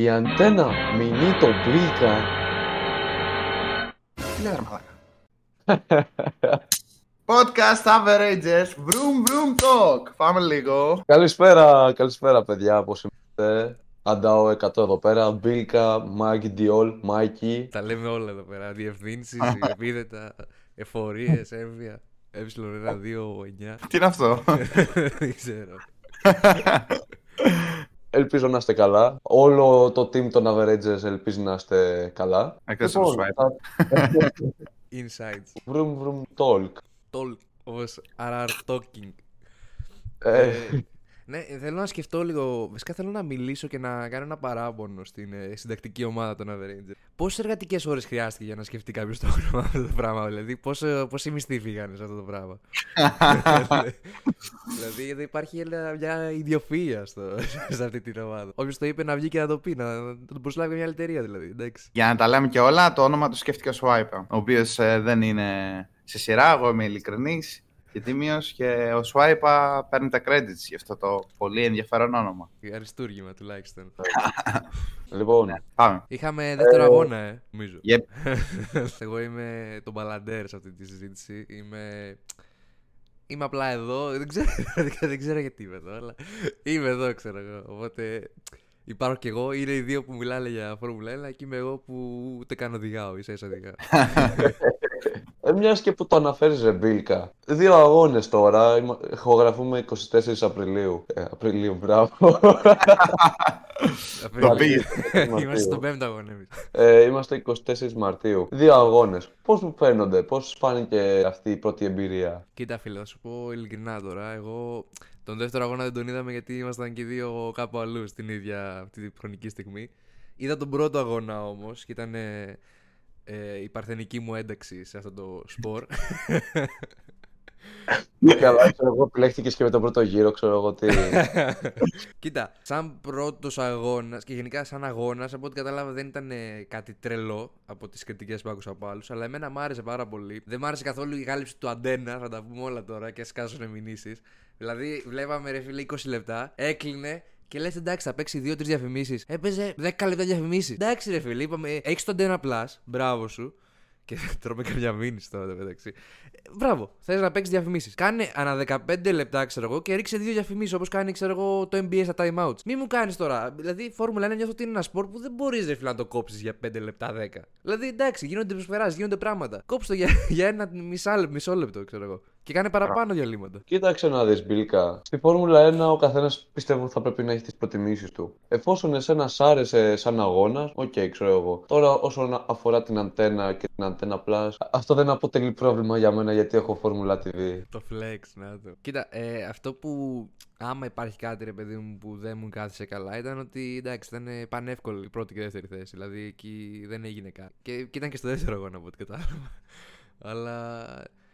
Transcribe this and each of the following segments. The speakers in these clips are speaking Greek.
Η αντένα μηνύ το μπήκα. Τι λέει ρε μαλάκα. Podcast Averagers, vroom vroom talk. Πάμε λίγο. Καλησπέρα, καλησπέρα παιδιά, πώς είμαστε. Αντάω 100 εδώ πέρα, Μπίλκα, Μάικη, Διόλ, Μάικη. Τα λέμε όλα εδώ πέρα. Διευθύνσεις, επίδετα, εφορίες, έμβια. Ε1, 2, 9. Τι είναι αυτό; Δεν ξέρω. Ελπίζω να είστε καλά. Όλο το team των Averagers ελπίζει να είστε καλά. Εκτός από Λοιπόν, Swipe. θα- Insights. Vroom vroom talk. Talk. Όπω RR talking. Ε, Ε, ναι, θέλω να σκεφτώ λίγο. Βασικά θέλω να μιλήσω και να κάνω ένα παράπονο στην ε, συντακτική ομάδα των Avengers. Πόσες εργατικές ώρες χρειάστηκε για να σκεφτεί κάποιος το όνομα αυτό το πράγμα, δηλαδή. Πόσο, πόσοι μισθοί φύγανε σε αυτό το πράγμα; δηλαδή εδώ υπάρχει ένα- μια ιδιοφυα στο, σε αυτή την ομάδα. Όποιος το είπε να βγει και να το πει, να, να το προσλάβει μια εταιρεία δηλαδή. Εντάξει. Για να τα λέμε και όλα, το όνομα του σκέφτηκε ο Swipe. Ο οποίος δεν είναι σε σειρά, εγώ είμαι ειλικρινής και τίμιος και ο Swipe παίρνει τα credits για αυτό το πολύ ενδιαφέρον όνομα. Αριστούργημα τουλάχιστον. λοιπόν, Πάμε. Είχαμε δεύτερο αγώνα, ε, νομίζω. Yep. Εγώ είμαι τον Μπαλαντέρ σε αυτή τη συζήτηση. Είμαι. Είμαι απλά εδώ. Δεν ξέρω, δεν ξέρω γιατί είμαι εδώ, αλλά είμαι εδώ, ξέρω εγώ. Οπότε υπάρχω κι εγώ. Είναι οι δύο που μιλάνε για Φόρμουλα 1 και είμαι εγώ που ούτε καν οδηγάω. ίσα ίσα οδηγάω. Ε, μιας και που το αναφέρεις ρε Μπίλκα. Δύο αγώνες τώρα, είμα- ηχογραφούμε 24 Απριλίου. Ε, Απριλίου, μπράβο. Το πήγε. Είμαστε στον πέμπτο αγώνα εμείς. Ε, είμαστε 24 Μαρτίου. Δύο αγώνες. Πώς μου φαίνονται, πώς φάνηκε αυτή η πρώτη εμπειρία; Κοίτα, φίλε, θα σου πω ειλικρινά τώρα. Εγώ τον δεύτερο αγώνα δεν τον είδαμε γιατί ήμασταν και οι δύο κάπου αλλού στην ίδια αυτή τη χρονική στιγμή. Είδα τον πρώτο αγώνα όμως και ήταν ε, ε, η παρθενική μου ένταξη σε αυτό το σπορ. Καλά, ξέρω εγώ, επιλέχθηκες και με τον πρώτο γύρο, ξέρω εγώ τι. Κοίτα, σαν πρώτος αγώνας και γενικά σαν αγώνας, από ό,τι κατάλαβα δεν ήταν ε, κάτι τρελό από τις κριτικές που άκουσα από άλλους. Αλλά εμένα μ' άρεσε πάρα πολύ. Δεν μ' άρεσε καθόλου η γάλυψη του αντένα, θα τα πούμε όλα τώρα και σκάσουν μηνύσεις. Δηλαδή, βλέπαμε ρε φίλε 20 λεπτά, έκλεινε και λες εντάξει, θα παίξει 2-3 διαφημίσεις. Έπαιζε 10 λεπτά διαφημίσεις. Εντάξει, ρε φίλε, είπαμε, έχεις το αντένα Plus, μπράβο σου. Και τρώμε καμιά μήνυση τώρα μεταξύ. Ε, Μπράβο, θες να παίξεις διαφημίσεις. Κάνε ανά 15 λεπτά, ξέρω εγώ, και ρίξε δύο διαφημίσεις όπως κάνει, ξέρω εγώ, το NBA στα timeouts. Μη μου κάνεις τώρα. Δηλαδή, η Φόρμουλα 1 νιώθω ότι είναι ένα σπορ που δεν μπορείς ρε φίλε να το κόψεις για 5 λεπτά 10. Δηλαδή, εντάξει, γίνονται προσπεράσεις, γίνονται πράγματα. Κόψε το για, για ένα μισά, μισό λεπτό, ξέρω εγώ. Και κάνε παραπάνω διαλείμματα. Κοίταξε να δεις Μπίλκα. Στη Φόρμουλα 1 ο καθένας πιστεύω θα πρέπει να έχει τις προτιμήσεις του. Εφόσον εσένα σ' άρεσε σαν αγώνας, οκ, ξέρω εγώ. Τώρα όσον αφορά τον Αντέννα και τον Αντέννα Plus, αυτό δεν αποτελεί πρόβλημα για μένα γιατί έχω Formula TV. Το flex, να το. Κοίτα, ε, αυτό που άμα υπάρχει κάτι ρε παιδί μου που δεν μου κάθισε καλά ήταν ότι εντάξει ήταν ε, πανεύκολη η πρώτη και δεύτερη θέση. Δηλαδή εκεί δεν έγινε κάτι. Και, και ήταν και στο δεύτερο αγώνα από ό,τι κατάλαβα. Αλλά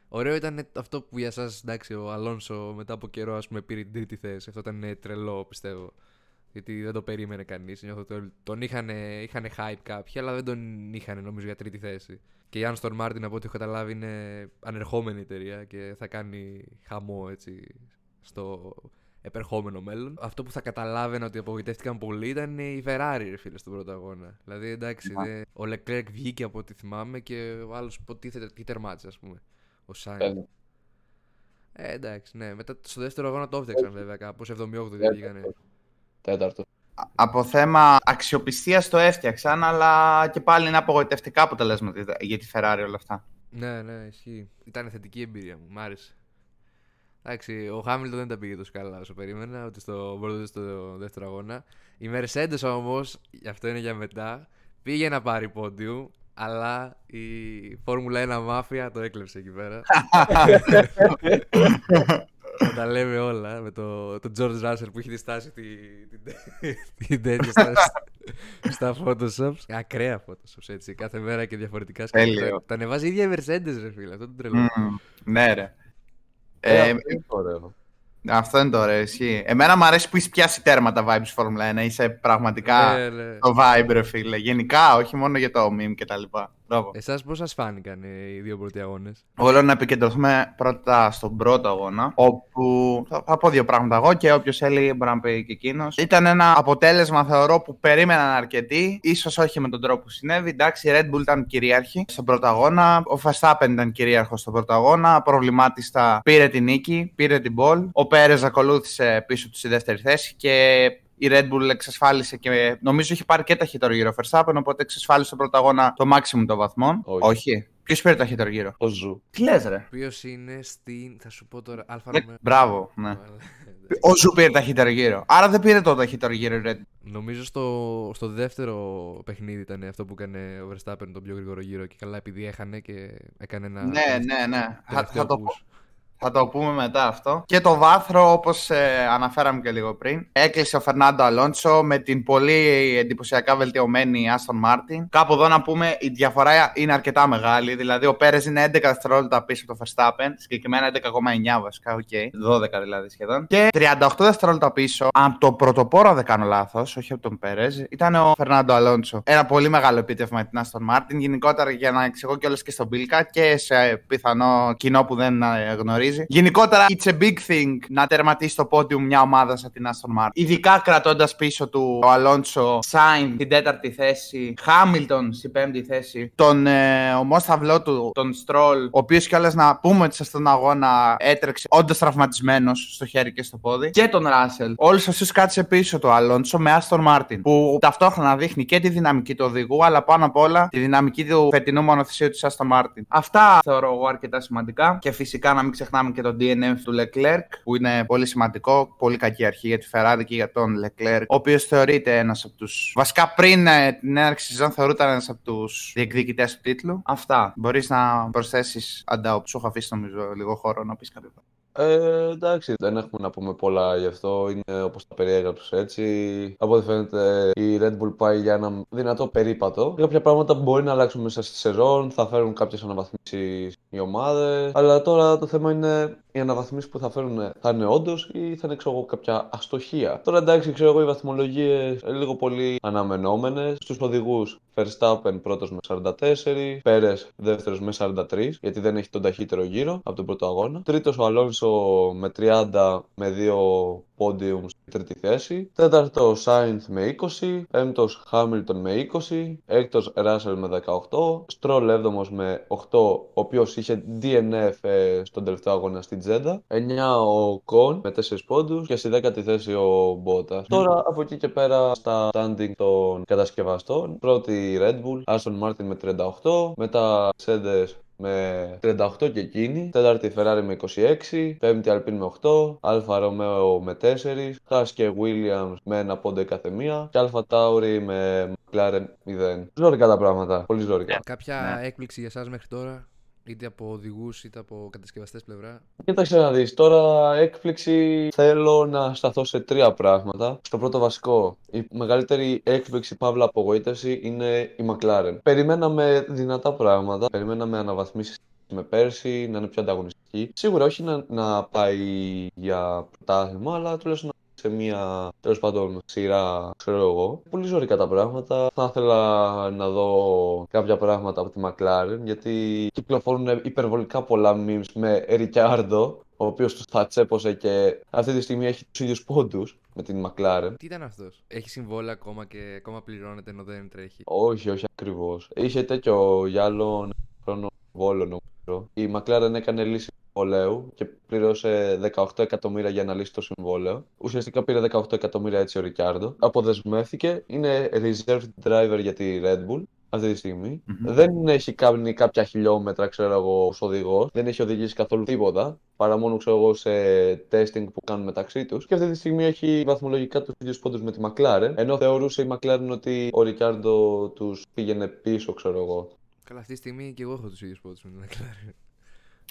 ωραίο ήταν αυτό που για σας εντάξει ο Αλόνσο μετά από καιρό ας πούμε πήρε την τρίτη θέση. Αυτό ήταν ε, τρελό πιστεύω. Γιατί δεν το περίμενε κανείς. Νιώθω ότι τον είχαν, είχαν hype κάποιοι, αλλά δεν τον είχαν νομίζω για τρίτη θέση. Και η Άνστον Μάρτιν, από ό,τι έχω καταλάβει, είναι ανερχόμενη εταιρεία και θα κάνει χαμό έτσι στο επερχόμενο μέλλον. Αυτό που θα καταλάβαινα ότι απογοητεύτηκαν πολύ ήταν η Ferrari, ρε φίλε, στον πρώτο αγώνα. Δηλαδή, εντάξει, Μα. δε- ο Leclerc βγήκε από ό,τι θυμάμαι και ο άλλος υποτίθεται τι τερμάτισε, ας πούμε. Ο Σάινς. Τέλεια. Ε, εντάξει, ναι. Μετά στο δεύτερο αγώνα το έφτιαξαν βέβαια κάπως. 7-8 δεν Τέταρτος. βγήκανε. Τέταρτος. Από θέμα αξιοπιστίας το έφτιαξαν, αλλά και πάλι είναι απογοητευτικά αποτελέσματα για τη Ferrari όλα αυτά. Ναι, ναι, ισχύει. Ήταν θετική εμπειρία μου, μ' άρεσε. Εντάξει, ο Χάμιλτον δεν τα πήγε τόσο καλά όσο περίμενα, ότι στο πρώτο ούτε στο δεύτερο αγώνα. Η Mercedes όμως, αυτό είναι για μετά, πήγε να πάρει πόντιου, αλλά η Φόρμουλα 1 μάφια το έκλεψε εκεί πέρα. Θα τα λέμε όλα με το, το George Russell που έχει διστάσει την τη, την τέτοια στα, στα Photoshops. Ακραία Photoshops έτσι. Κάθε μέρα και διαφορετικά Τέλειο. σκηνικά. Τα ανεβάζει η ίδια η Mercedes, ρε φίλε. Αυτό είναι τρελό. Μμμ, ναι, ρε. Ε, Ε, αυτό είναι ωραίο. αυτό είναι το ωραίο, ισχύει. Εμένα μου αρέσει που έχει πιάσει τέρματα vibes Formula 1. Είσαι πραγματικά Ναι, ναι. το vibe, ρε φίλε. Γενικά, όχι μόνο για το meme και τα λοιπά. Μπράβο. Εσάς πώς σας φάνηκαν ε, οι δύο πρώτοι αγώνες; Εγώ λέω να επικεντρωθούμε πρώτα στον πρώτο αγώνα, όπου θα, θα πω δύο πράγματα εγώ και όποιος θέλει μπορεί να πει και εκείνος. Ήταν ένα αποτέλεσμα, θεωρώ, που περίμεναν αρκετοί, ίσως όχι με τον τρόπο που συνέβη. Εντάξει, η Red Bull ήταν κυρίαρχη στον πρώτο αγώνα, ο Verstappen ήταν κυρίαρχος στον πρώτο αγώνα, προβλημάτιστα πήρε την νίκη, πήρε την ball. Ο Πέρες ακολούθησε πίσω τους στη δεύτερη θέση και η Red Bull εξασφάλισε και νομίζω είχε πάρει και ταχύτερο γύρο Verstappen, οπότε εξασφάλισε στον πρώτο αγώνα το maximum των βαθμών. Όχι. Όχι. Ποιος πήρε ταχύτερο γύρο. Ο Ζου. Τι λες, ρε; Ποιο είναι στην. Θα σου πω τώρα. Alfa ε, Romeo. Μπράβο, ναι. Καλά. Ο Ζου πήρε ταχύτερο γύρο. Άρα δεν πήρε το ταχύτερο γύρο η Red Bull. Νομίζω στο, στο δεύτερο παιχνίδι ήταν αυτό που έκανε ο Verstappen τον πιο γρήγορο γύρο και καλά επειδή έχανε και έκανε ένα. Ναι, ναι, ναι. Θα, τελευταίο θα το πω. Push. Θα το πούμε μετά αυτό. Και το βάθρο, όπως αναφέραμε και λίγο πριν, έκλεισε ο Φερνάντο Αλόνσο με την πολύ εντυπωσιακά βελτιωμένη Aston Martin. Κάπου εδώ να πούμε η διαφορά είναι αρκετά μεγάλη. Δηλαδή, ο Πέρες είναι 11 δευτερόλεπτα πίσω από το Verstappen, συγκεκριμένα 11,9 βασικά, οκ. 12 δηλαδή σχεδόν. Και 38 δευτερόλεπτα πίσω από το πρωτοπόρο, δεν κάνω λάθος, όχι από τον Πέρες, ήταν ο Φερνάντο Αλόνσο. Ένα πολύ μεγάλο επίτευγμα για την Aston Martin. Γενικότερα, για να εξηγώ κιόλας και στον Μπίλκα και σε πιθανό κοινό που δεν ε, γνωρίζει. Γενικότερα, it's a big thing να τερματίσει το podium μια ομάδα σαν την Aston Martin. Ειδικά κρατώντας πίσω του ο Αλόνσο Σάινς στην τέταρτη θέση, Χάμιλτον στην πέμπτη θέση, τον ε, ομόσταυλό του, τον Στρόλ, ο οποίος κιόλας να πούμε ότι στον αγώνα έτρεξε όντως τραυματισμένος στο χέρι και στο πόδι, και τον Ράσελ. Όλου αυτού κάτσε πίσω του Αλόνσο με Aston Martin, που ταυτόχρονα δείχνει και τη δυναμική του οδηγού, αλλά πάνω απ' όλα τη δυναμική του φετινού μονοθεσίου της Aston Martin. Αυτά θεωρώ εγώ αρκετά σημαντικά και φυσικά να μην ξεχνάμε και τον DNF του Leclerc, που είναι πολύ σημαντικό, πολύ κακή αρχή για τη Ferrari και για τον Leclerc, ο οποίος θεωρείται ένας από του. Βασικά πριν ε, την έναρξη σεζόν θεωρούταν ένας από τους διεκδικητές του τίτλου. Αυτά. Μπορείς να προσθέσεις αντάω που σου έχω αφήσει νομίζω λίγο χώρο να πεις κάτι. Ε, εντάξει, δεν έχουμε να πούμε πολλά γι' αυτό. Είναι όπως τα περιέγραψες έτσι. Από ό,τι φαίνεται η Red Bull πάει για ένα δυνατό περίπατο. Κάποια πράγματα που μπορεί να αλλάξουν μέσα στη σεζόν, θα φέρουν κάποιες αναβαθμίσεις οι ομάδες. Αλλά τώρα το θέμα είναι οι αναβαθμίσεις που θα φέρουν θα είναι όντως ή θα είναι ξέρω εγώ, κάποια αστοχία. Τώρα εντάξει, ξέρω εγώ οι βαθμολογίες λίγο πολύ αναμενόμενες. Στους οδηγούς Verstappen πρώτος με 44, Πέρες δεύτερος με 43, γιατί δεν έχει τον ταχύτερο γύρο από τον πρώτο αγώνα. Τρίτος ο Αλόνσο με 30 με 2 podium στη τρίτη θέση. Τέταρτος Sainz με 20, πέμπτος Hamilton με 20, έκτος Russell με 18, Stroll έβδομος με 8, ο οποίος είχε DNF ε, στον τελευταίο αγώνα στην Τζέντα, 9 ο Κον με 4 πόντους και στη δέκατη θέση ο Bottas. Τώρα από εκεί και πέρα στα standing των κατασκευαστών, πρώτη η Red Bull, Aston Martin με 38, μετά Mercedes με 38 και εκείνη, τέταρτη Ferrari με 26, πέμπτη Alpine με 8, Alfa Romeo με 4, Haas και Williams με ένα πόντο η κάθε μία και Alfa Tauri με McLaren 0. Ζώρικα τα πράγματα, πολύ ζώρικα. Κάποια έκπληξη για εσάς μέχρι τώρα, είτε από οδηγούς είτε από κατασκευαστές πλευρά. Κοίταξε να δεις, τώρα έκπληξη θέλω να σταθώ σε τρία πράγματα. Στο πρώτο βασικό, η μεγαλύτερη έκπληξη παύλα απογοήτευση είναι η McLaren. Περιμέναμε δυνατά πράγματα, περιμέναμε αναβαθμίσεις με πέρσι, να είναι πιο ανταγωνιστική. Σίγουρα όχι να, να πάει για πρωτάθλημα, αλλά τουλάχιστον σε μια τέλος πάντων σειρά, ξέρω εγώ. Πολύ ζωρικά τα πράγματα. Θα ήθελα να δω κάποια πράγματα από τη McLaren γιατί κυκλοφορούν υπερβολικά πολλά memes με Ricciardo, ο οποίος τους θα τσέπωσε και αυτή τη στιγμή έχει τους ίδιους πόντους με την McLaren. Τι ήταν αυτός, Έχει συμβόλαια ακόμα και ακόμα πληρώνεται ενώ δεν τρέχει; Όχι, όχι ακριβώς. Είχε τέτοιο για άλλον χρόνο βόλο νομίζω. Η McLaren έκανε λύση συμβολέου και πλήρωσε 18 εκατομμύρια για να λύσει το συμβόλαιο. Ουσιαστικά πήρε 18 εκατομμύρια έτσι ο Ρικιάρντο. Αποδεσμεύθηκε, είναι reserved driver για τη Red Bull αυτή τη στιγμη Δεν έχει κάνει κάποια χιλιόμετρα, ξέρω εγώ, ως οδηγός. Δεν έχει οδηγήσει καθόλου τίποτα. Παρά μόνο, ξέρω εγώ, σε testing που κάνουν μεταξύ τους. Και αυτή τη στιγμή έχει βαθμολογικά τους ίδιους πόντους με τη McLaren. Ενώ θεωρούσε η McLaren ότι ο Ρικιάρντο τους πήγαινε πίσω, ξέρω εγώ. Καλά, αυτή τη στιγμή και εγώ έχω τους ίδιους πόντους με την McLaren.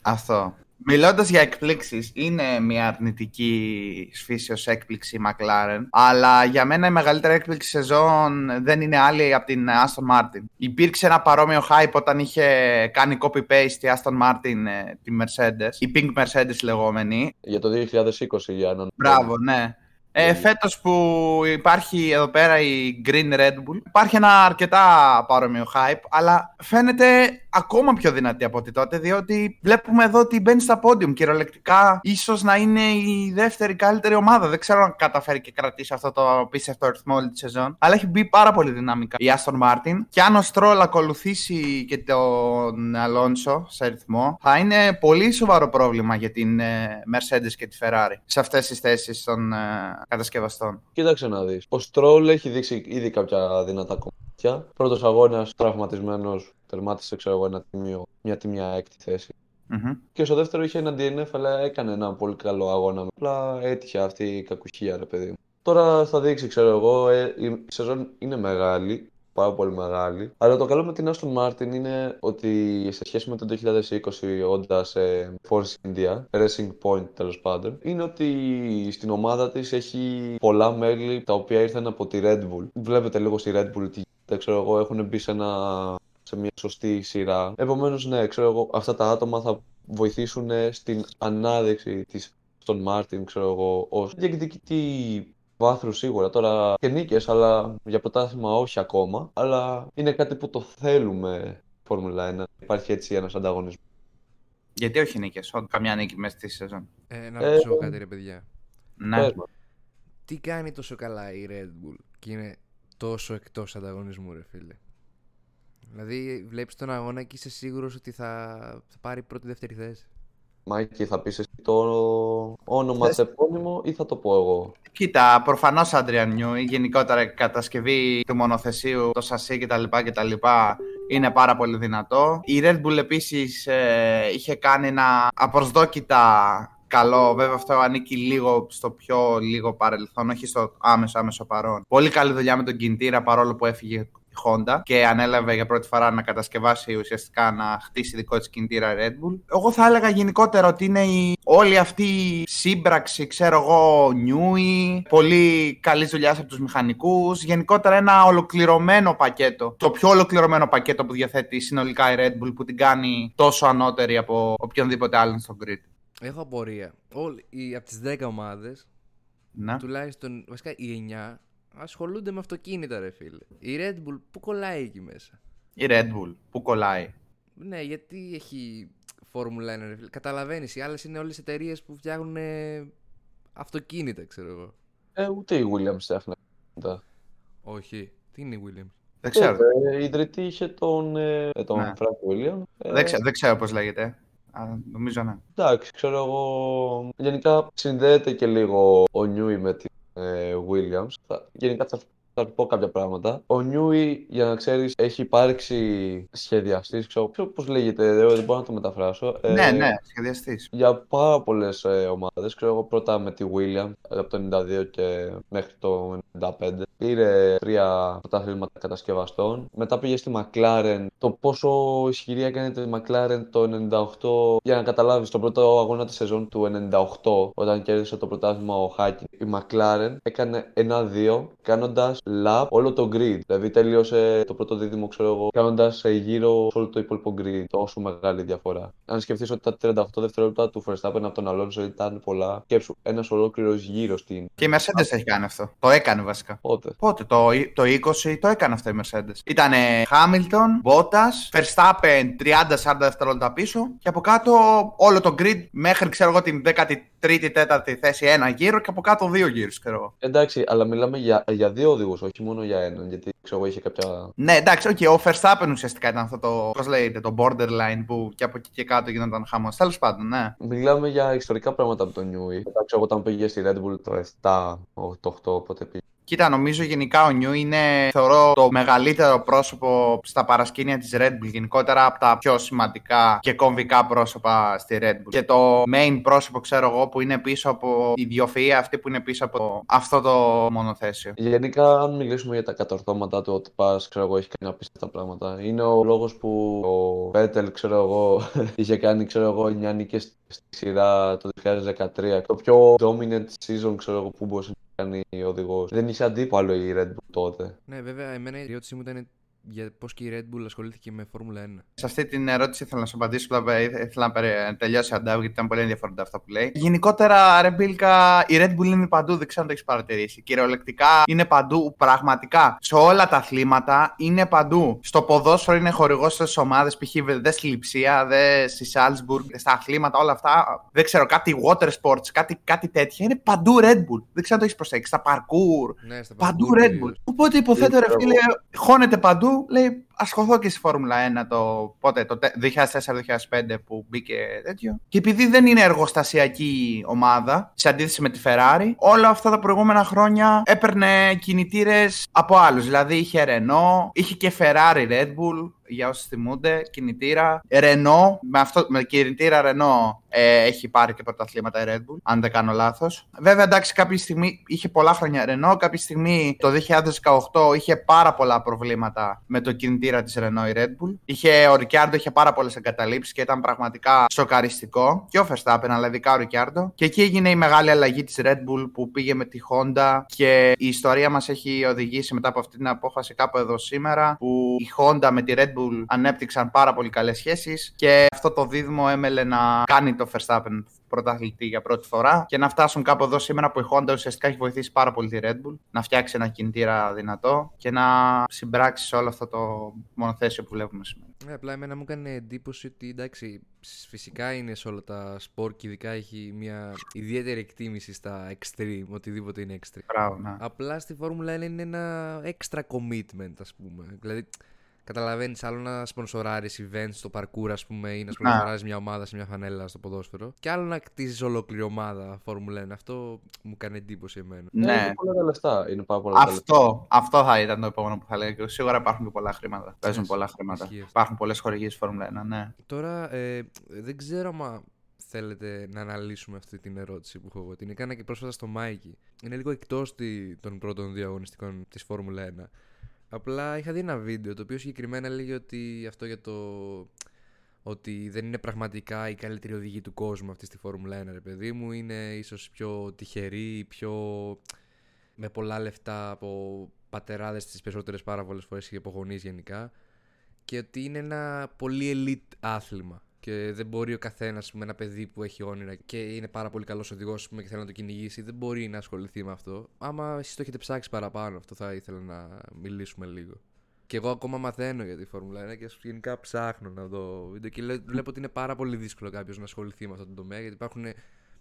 Αυτό. Μιλώντας για εκπλήξεις, είναι μια αρνητική φύσεω έκπληξη η McLaren. Αλλά για μένα η μεγαλύτερη έκπληξη σεζόν δεν είναι άλλη από την Aston Martin. Υπήρξε ένα παρόμοιο hype όταν είχε κάνει copy-paste η Aston Martin ε, τη Mercedes, η Pink Mercedes λεγόμενη. Για το 2020 για να. Μπράβο, ναι. Ε, Φέτος που υπάρχει εδώ πέρα η Green Red Bull, υπάρχει ένα αρκετά παρόμοιο hype, αλλά φαίνεται ακόμα πιο δυνατή από ό,τι τότε, διότι βλέπουμε εδώ ότι μπαίνει στα podium. Κυριολεκτικά, ίσως να είναι η δεύτερη καλύτερη ομάδα. Δεν ξέρω αν καταφέρει και κρατήσει αυτό το απίστευτο αριθμό όλη τη σεζόν, αλλά έχει μπει πάρα πολύ δυναμικά η Aston Martin. Και αν ο Stroll ακολουθήσει και τον Αλόνσο σε αριθμό, θα είναι πολύ σοβαρό πρόβλημα για την ε, Mercedes και τη Ferrari σε αυτές τις θέσεις των ε, κατασκευαστών. Κοίταξε να δεις. Ο Στρόλ έχει δείξει ήδη κάποια δυνατά κομμάτια. Πρώτος αγώνας τραυματισμένος, τερμάτισε ξέρω εγώ, ένα τιμίο, μια τιμία έκτη θέση. Μμμ. Και στο δεύτερο είχε ένα DNF, αλλά έκανε ένα πολύ καλό αγώνα. Απλά έτυχε αυτή η κακουχία, ρε παιδί μου. Τώρα θα δείξει, ξέρω εγώ, ε, η σεζόν είναι μεγάλη, πάρα πολύ μεγάλη. Αλλά το καλό με την Aston Martin είναι ότι σε σχέση με το 2020, όντα ε, Force India, Racing Point τέλος πάντων, είναι ότι στην ομάδα της έχει πολλά μέλη τα οποία ήρθαν από τη Red Bull. Βλέπετε λίγο στη Red Bull τι γίνεται, ξέρω εγώ, έχουν μπει σε ένα σε μια σωστή σειρά. Επομένως, ναι, ξέρω εγώ, αυτά τα άτομα θα βοηθήσουν ε, στην ανάδειξη της στον Μάρτιν, ξέρω εγώ, ως διεκδικητή βάθρου σίγουρα. Τώρα και νίκες, αλλά για πρωτάθλημα όχι ακόμα. Αλλά είναι κάτι που το θέλουμε Φόρμουλα 1. Υπάρχει έτσι ένας ανταγωνισμός. Γιατί όχι νίκες, καμιά νίκη μέσα στη σεζόν. Ε, να Ε, ρωτήσω κάτι, ρε παιδιά. Ναι. Πες μας. Τι κάνει τόσο καλά η Red Bull και είναι τόσο εκτός ανταγωνισμού, ρε φίλε; Δηλαδή, βλέπεις τον αγώνα και είσαι σίγουρος ότι θα, θα πάρει πρώτη-δεύτερη θέση; Μάικη, θα πεις εσύ το όνομα Θες- σε επώνυμο ή θα το πω εγώ; Κοίτα, προφανώς Άντριαν Νιού, γενικότερα η κατασκευή του μονοθεσίου, το σασί κτλ. κτλ. είναι πάρα πολύ δυνατό. Η Red Bull επίσης είχε κάνει ένα απροσδόκητα καλό. Βέβαια, αυτό ανήκει λίγο στο πιο λίγο παρελθόν, όχι στο άμεσο άμεσο παρόν. Πολύ καλή δουλειά με τον κινητήρα παρόλο που έφυγε η Honda και ανέλαβε για πρώτη φορά να κατασκευάσει ουσιαστικά να χτίσει δικό της κινητήρα Red Bull. Εγώ θα έλεγα γενικότερα ότι είναι η... όλη αυτή η σύμπραξη, ξέρω εγώ, νιούι, πολύ καλής δουλειάς από τους μηχανικούς, γενικότερα ένα ολοκληρωμένο πακέτο. Το πιο ολοκληρωμένο πακέτο που διαθέτει συνολικά η Red Bull που την κάνει τόσο ανώτερη από οποιονδήποτε άλλον στο grid. Έχω απορία. Όλοι, οι, από τις 10 ομάδες, Ναι. τουλάχιστον, βασικά οι 9, ασχολούνται με αυτοκίνητα, ρε φίλε. Η Red Bull, πού κολλάει εκεί μέσα; Η Red Bull που κολλάει; Ναι, γιατί έχει Φόρμουλα 1, ρε φίλε. Καταλαβαίνεις, οι άλλες είναι όλες εταιρείες που φτιάχνουν ε, αυτοκίνητα, ξέρω εγώ. Ε, ούτε η Williams φτιάχνει αυτά. Όχι. Τι είναι η Williams; Δεν ξέρω. Ε, η ιδρυτή είχε τον, ε, τον Ναι. Frank Williams. Ε, Δεν ξέρω, δεν ξέρω πώς λέγεται. Α, νομίζω ναι. Εντάξει, ξέρω εγώ. Γενικά συνδέεται και λίγο ο Νιούι με την ε, Williams. Θα- γενικά θα, θα σου πω κάποια πράγματα. Ο Νιούι, για να ξέρεις, έχει υπάρξει σχεδιαστής. Ξέρω, ξέρω πώς λέγεται, δεν, δεν μπορώ να το μεταφράσω. Ε, ναι, ναι, σχεδιαστής. Για πάρα πολλές ε, ομάδες. Ξέρω εγώ πρώτα με τη Williams από το 92 και μέχρι το 95. Πήρε τρία πρωταθλήματα κατασκευαστών. Μετά πήγε στη McLaren. Το πόσο ισχυρή έκανε τη McLaren το 98. Για να καταλάβεις, στον πρώτο αγώνα της σεζόν του 98, όταν κέρδισε το πρωτάθλημα ο Χάκιν, η McLaren έκανε 1-2 κάνοντας lap όλο το grid. Δηλαδή τέλειωσε το πρώτο δίδυμο, ξέρω εγώ, κάνοντας γύρω σε όλο το υπόλοιπο grid. Τόσο μεγάλη διαφορά. Αν σκεφτείς ότι τα 38 δευτερόλεπτα του Verstappen από τον Αλόνσο ήταν πολλά, σκέψου ένας ολόκληρος γύρος στην. Και η Mercedes έχει κάνει αυτό. Το έκανε βασικά. Πότε; Πότε, το, το 20 το έκανε αυτό η Mercedes. Ήταν Hamilton, Bottas, Verstappen 30-40 δευτερόλεπτα πίσω και από κάτω όλο το grid μέχρι ξέρω εγώ την 13η-4η θέση ένα γύρο και από κάτω δύο γύρους, ξέρω εγώ. Εντάξει, αλλά μιλάμε για, για δύο οδηγούς, όχι μόνο για έναν. Γιατί ξέρω εγώ είχε κάποια. Ναι, εντάξει, okay, ο Verstappen ουσιαστικά ήταν αυτό το, πώς λέγεται, το borderline που και από εκεί και κάτω γινόταν χαμός. Τέλος πάντων, ναι. Μιλάμε για ιστορικά πράγματα από τον Νιούι. Εντάξει, εγώ όταν πήγε στη Red Bull το 7, το 8, οπότε πήγε. Κοίτα, νομίζω γενικά ο Νιού είναι, θεωρώ, το μεγαλύτερο πρόσωπο στα παρασκήνια της Red Bull. Γενικότερα από τα πιο σημαντικά και κομβικά πρόσωπα στη Red Bull. Και το main πρόσωπο, ξέρω εγώ, που είναι πίσω από η ιδιοφυΐα αυτή που είναι πίσω από αυτό το μονοθέσιο. Γενικά, αν μιλήσουμε για τα κατορθώματά του, ότι πας, ξέρω εγώ, έχει κάνει απίστευτα πράγματα. Είναι ο λόγος που ο Πέτελ, ξέρω εγώ, είχε κάνει, ξέρω εγώ, 9 νίκες στη σειρά το 2013. Το πιο dominant season, ξέρω εγώ, που μπορούσε να κάνει ο οδηγός. Δεν είχε αντίπαλο η Red Bull τότε. Ναι, βέβαια, εμένα η ερώτησή μου ήταν για πώς και η Red Bull ασχολήθηκε με Φόρμουλα 1. Σε αυτή την ερώτηση ήθελα να σου απαντήσω. απλά Ήθελα να τελειώσει ο Αντάβ, γιατί ήταν πολύ ενδιαφέροντα αυτά που λέει. Γενικότερα, ρε Μπίλκα, η Red Bull είναι παντού, δεν ξέρω αν το έχεις παρατηρήσει. Κυριολεκτικά είναι παντού, πραγματικά. Σε όλα τα αθλήματα είναι παντού. Στο ποδόσφαιρο είναι χορηγός στις ομάδες, π.χ. δε στη Λιψία, δε στη Σάλτσμπουργκ, στα αθλήματα, όλα αυτά. Δεν ξέρω, κάτι water sports, κάτι, κάτι τέτοια. Είναι παντού Red Bull. Δεν ξέρω αν το έχεις προσέξει. Στα parkour. Ναι, στα Παντού parkour Red κυρίως. Bull. Οπότε υποθέτω, ρε φίλε, χώνεται παντού. Λέει, ασχοληθώ και στη Φόρμουλα 1 το, πότε, το τε- 2004-2005 που μπήκε τέτοιο. Και επειδή δεν είναι εργοστασιακή ομάδα, σε αντίθεση με τη Ferrari, όλα αυτά τα προηγούμενα χρόνια έπαιρνε κινητήρες από άλλους. Δηλαδή είχε Renault, είχε και Ferrari Red Bull, για όσοι θυμούνται, κινητήρα. Renault, με, αυτό, με κινητήρα Renault ε, έχει πάρει και πρωταθλήματα η Red Bull, αν δεν κάνω λάθος. Βέβαια, εντάξει, κάποια στιγμή είχε πολλά χρόνια Renault, κάποια στιγμή το 2018 είχε πάρα πολλά προβλήματα με το κινητήρα της Renault η Red Bull. Είχε, ο Ricciardo είχε πάρα πολλές εγκαταλείψεις και ήταν πραγματικά σοκαριστικό. Και ο Verstappen, αλλά ειδικά ο Ricciardo. Και εκεί έγινε η μεγάλη αλλαγή της Red Bull που πήγε με τη Honda και η ιστορία μας έχει οδηγήσει μετά από αυτή την απόφαση κάπου εδώ σήμερα που η Honda με τη Red Bull ανέπτυξαν πάρα πολύ καλές σχέσεις και αυτό το δίδυμο έμελε να κάνει το Verstappen πρωταθλητή για πρώτη φορά και να φτάσουν κάπου εδώ σήμερα που η Honda ουσιαστικά έχει βοηθήσει πάρα πολύ τη Red Bull να φτιάξει ένα κινητήρα δυνατό και να συμπράξει σε όλο αυτό το μονοθέσιο που βλέπουμε σήμερα. Ναι, απλά εμένα μου έκανε εντύπωση ότι εντάξει, φυσικά είναι σε όλα τα σπορ και ειδικά έχει μια ιδιαίτερη εκτίμηση στα extreme, οτιδήποτε είναι extreme. Μπράβο, ναι. Απλά στη Φόρμουλα 1 είναι ένα extra commitment, ας πούμε. Δηλαδή, καταλαβαίνεις άλλο να σπονσοράρεις events στο parkour, ας πούμε, ή να σπονσοράρεις μια ομάδα σε μια φανέλα στο ποδόσφαιρο. Και άλλο να κτίζεις ολόκληρη ομάδα Φόρμουλα 1. Αυτό μου κάνει εντύπωση εμένα. Ναι, Ναι. είναι πολλά τα λεφτά. Είναι πάρα πολλά τα λεφτά. Αυτό, αυτό θα ήταν το επόμενο που θα λέγα. και Σίγουρα υπάρχουν και πολλά χρήματα. Παίζουν Ισχύει, πολλά χρήματα. ισχύει αυτό. Υπάρχουν πολλές χορηγίες Φόρμουλα 1, ναι. Τώρα, ε, δεν ξέρω αν θέλετε να αναλύσουμε αυτή την ερώτηση που έχω εγώ. Την έκανα και πρόσφατα στο Μάικη. Είναι λίγο εκτός των πρώτων δύο αγωνιστικών της Φόρμουλα 1. Απλά είχα δει ένα βίντεο το οποίο συγκεκριμένα λέγει ότι αυτό για το. ότι δεν είναι πραγματικά η καλύτερη οδηγή του κόσμου αυτή στη Φόρμουλα 1, ρε παιδί μου. Είναι ίσως πιο τυχερή, πιο. με πολλά λεφτά από πατεράδες τις περισσότερες πάρα πολλές φορές και από γονείς γενικά. Και ότι είναι ένα πολύ elite άθλημα. Και δεν μπορεί ο καθένας, ένα παιδί που έχει όνειρα και είναι πάρα πολύ καλός οδηγός και θέλει να το κυνηγήσει, δεν μπορεί να ασχοληθεί με αυτό. Άμα εσεί το έχετε ψάξει παραπάνω, αυτό θα ήθελα να μιλήσουμε λίγο. Και εγώ ακόμα μαθαίνω για τη Φόρμουλα 1 και γενικά ψάχνω να δω βίντεο και λέω- βλέπω ότι είναι πάρα πολύ δύσκολο κάποιος να ασχοληθεί με αυτό το τομέα γιατί υπάρχουν